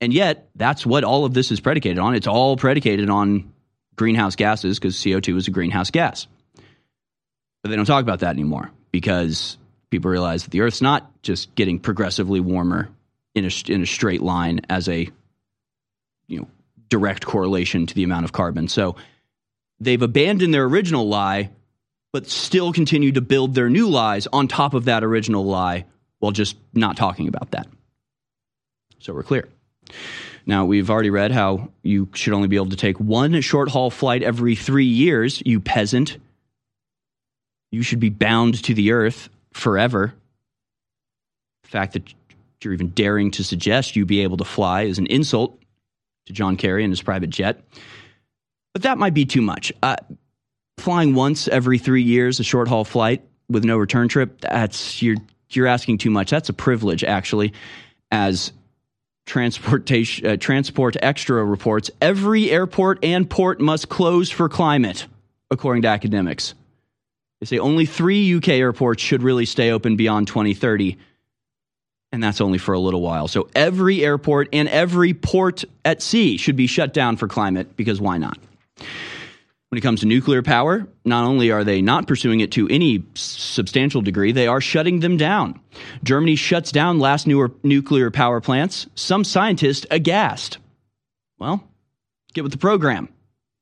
And yet, that's what all of this is predicated on. It's all predicated on greenhouse gases because CO2 is a greenhouse gas. But they don't talk about that anymore because people realize that the Earth's not just getting progressively warmer in a, in a straight line as a you know direct correlation to the amount of carbon. So they've abandoned their original lie, but still continue to build their new lies on top of that original lie while just not talking about that. So we're clear. Now, we've already read how you should only be able to take one short haul flight every three years, you peasant. You should be bound to the earth forever. The fact that you're even daring to suggest you be able to fly is an insult to John Kerry and his private jet. But that might be too much. Uh, flying once every three years, a short haul flight with no return trip, that's you're you're asking too much. That's a privilege, actually, as transportation uh, transport extra reports. Every airport and port must close for climate, according to academics. They say only three UK airports should really stay open beyond 2030 and that's only for a little while. So every airport and every port at sea should be shut down for climate because why not? When it comes to nuclear power, not only are they not pursuing it to any substantial degree, they are shutting them down. Germany shuts down last newer nuclear power plants. Some scientists aghast. Well, get with the program.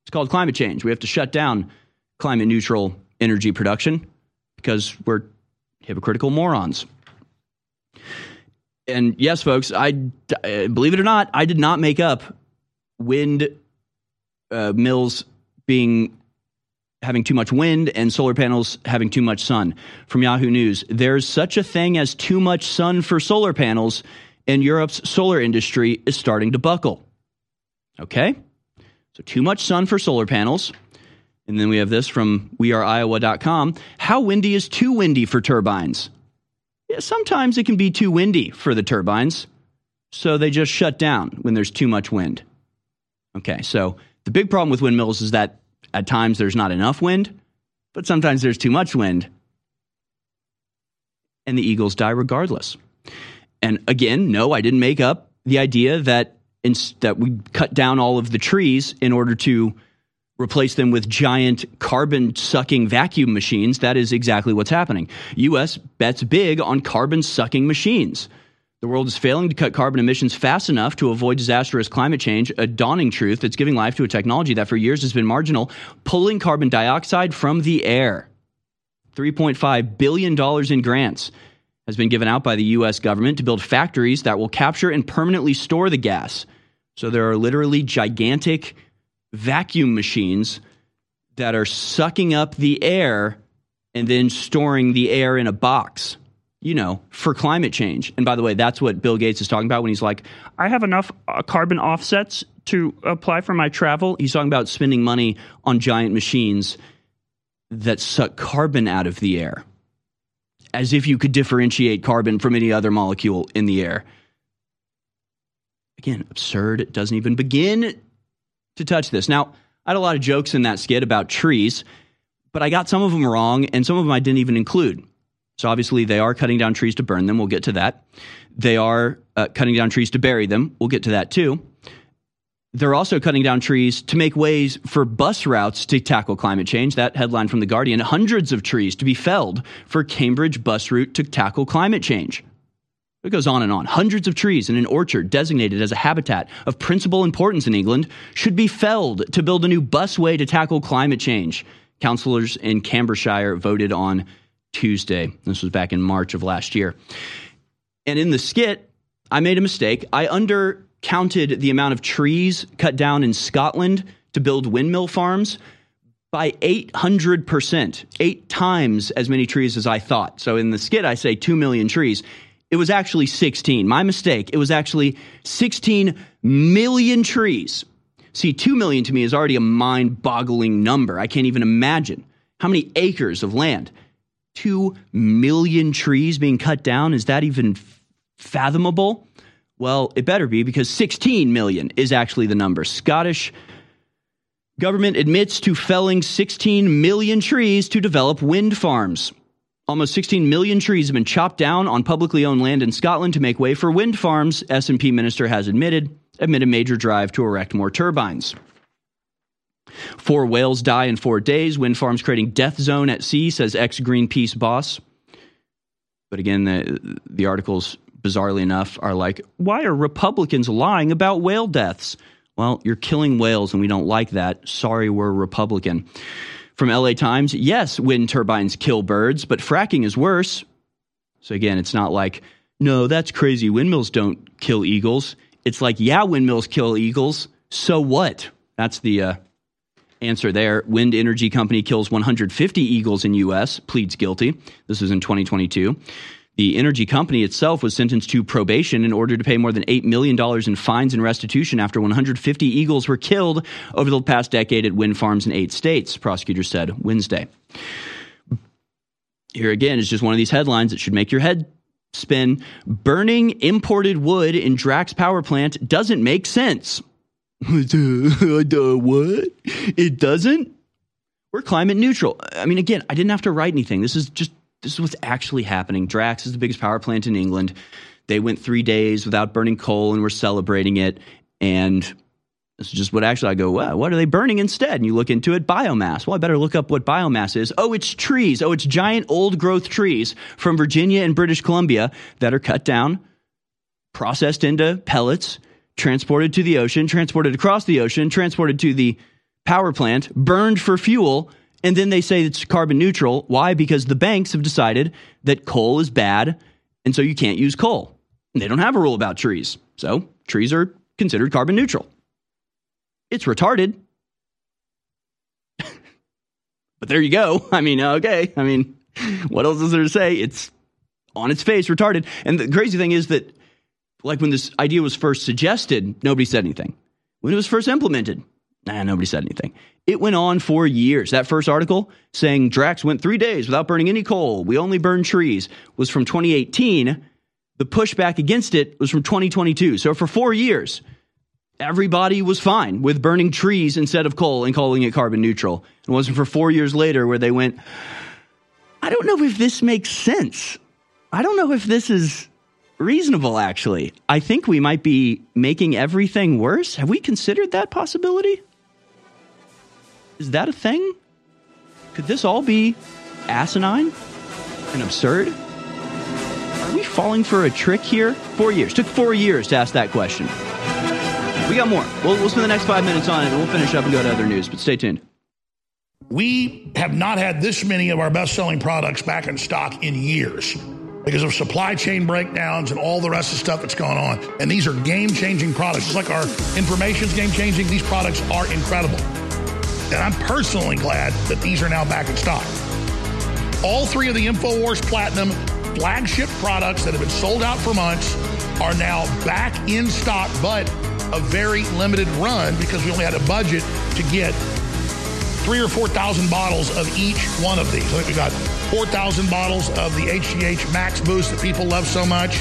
It's called climate change. We have to shut down climate neutral energy production because we're Hypocritical morons. And yes, folks, I uh, believe it or not, I did not make up wind uh, mills being having too much wind and solar panels having too much sun. From Yahoo News, there's such a thing as too much sun for solar panels, and Europe's solar industry is starting to buckle. Okay? So, too much sun for solar panels. And then we have this from weareiowa.com. How windy is too windy for turbines? Sometimes it can be too windy for the turbines, so they just shut down when there's too much wind. Okay, so the big problem with windmills is that at times there's not enough wind, but sometimes there's too much wind, and the eagles die regardless. And again, no, I didn't make up the idea that in, that we cut down all of the trees in order to replace them with giant carbon sucking vacuum machines. That is exactly what's happening. US bets big on carbon sucking machines. The world is failing to cut carbon emissions fast enough to avoid disastrous climate change, a dawning truth that's giving life to a technology that for years has been marginal, pulling carbon dioxide from the air. $3.5 billion in grants has been given out by the US government to build factories that will capture and permanently store the gas. So there are literally gigantic vacuum machines that are sucking up the air and then storing the air in a box, you know, for climate change. And by the way, that's what Bill Gates is talking about when he's like, I have enough uh, carbon offsets to apply for my travel. He's talking about spending money on giant machines that suck carbon out of the air, as if you could differentiate carbon from any other molecule in the air. Again, absurd. It doesn't even begin to touch this. Now, I had a lot of jokes in that skit about trees, but I got some of them wrong, and some of them I didn't even include. So obviously, they are cutting down trees to burn them. We'll get to that. They are uh, cutting down trees to bury them. We'll get to that too. They're also cutting down trees to make ways for bus routes to tackle climate change. That headline from The Guardian hundreds of trees to be felled for Cambridge bus route to tackle climate change. It goes on and on. Hundreds of trees in an orchard designated as a habitat of principal importance in England should be felled to build a new busway to tackle climate change. Councillors in Cambridgeshire voted on Tuesday. This was back in March of last year. And in the skit, I made a mistake. I undercounted the amount of trees cut down in Scotland to build windmill farms by 800%, eight times as many trees as I thought. So in the skit, I say 2 million trees. It was actually 16. My mistake. It was actually 16 million trees. See, 2 million to me is already a mind boggling number. I can't even imagine how many acres of land. 2 million trees being cut down. Is that even fathomable? Well, it better be because 16 million is actually the number. Scottish government admits to felling 16 million trees to develop wind farms. Almost 16 million trees have been chopped down on publicly owned land in Scotland to make way for wind farms, SNP minister has admitted, amid a major drive to erect more turbines. Four whales die in four days. Wind farms creating death zone at sea, says ex Greenpeace boss. But again, the, the articles, bizarrely enough, are like, why are Republicans lying about whale deaths? Well, you're killing whales and we don't like that. Sorry, we're Republican. From LA Times, yes, wind turbines kill birds, but fracking is worse. So again, it's not like, no, that's crazy. Windmills don't kill eagles. It's like, yeah, windmills kill eagles. So what? That's the uh, answer there. Wind energy company kills 150 eagles in U.S. pleads guilty. This was in 2022. The energy company itself was sentenced to probation in order to pay more than $8 million in fines and restitution after 150 eagles were killed over the past decade at wind farms in eight states, prosecutors said Wednesday. Here again is just one of these headlines that should make your head spin. Burning imported wood in Drax power plant doesn't make sense. what? It doesn't? We're climate neutral. I mean, again, I didn't have to write anything. This is just this is what's actually happening. Drax is the biggest power plant in England. They went three days without burning coal and we're celebrating it. And this is just what actually I go, well, what are they burning instead? And you look into it, biomass. Well, I better look up what biomass is. Oh, it's trees. Oh, it's giant old growth trees from Virginia and British Columbia that are cut down, processed into pellets, transported to the ocean, transported across the ocean, transported to the power plant, burned for fuel, And then they say it's carbon neutral. Why? Because the banks have decided that coal is bad, and so you can't use coal. And they don't have a rule about trees. So trees are considered carbon neutral. It's retarded. but there you go. I mean, okay. I mean, what else is there to say? It's on its face retarded. And the crazy thing is that, like when this idea was first suggested, nobody said anything. When it was first implemented, nah, nobody said anything. It went on for years. That first article saying Drax went three days without burning any coal. We only burn trees was from 2018. The pushback against it was from 2022. So for four years, everybody was fine with burning trees instead of coal and calling it carbon neutral. It wasn't for four years later where they went, I don't know if this makes sense. I don't know if this is reasonable, actually. I think we might be making everything worse. Have we considered that possibility? Is that a thing? Could this all be asinine and absurd? Are we falling for a trick here? Four years. Took four years to ask that question. We got more. We'll, we'll spend the next five minutes on it and we'll finish up and go to other news, but stay tuned. We have not had this many of our best selling products back in stock in years because of supply chain breakdowns and all the rest of the stuff that's gone on. And these are game changing products. Just like our information's game changing, these products are incredible. And I'm personally glad that these are now back in stock. All three of the InfoWars Platinum flagship products that have been sold out for months are now back in stock, but a very limited run because we only had a budget to get three or 4,000 bottles of each one of these. I think we got 4,000 bottles of the HGH Max Boost that people love so much.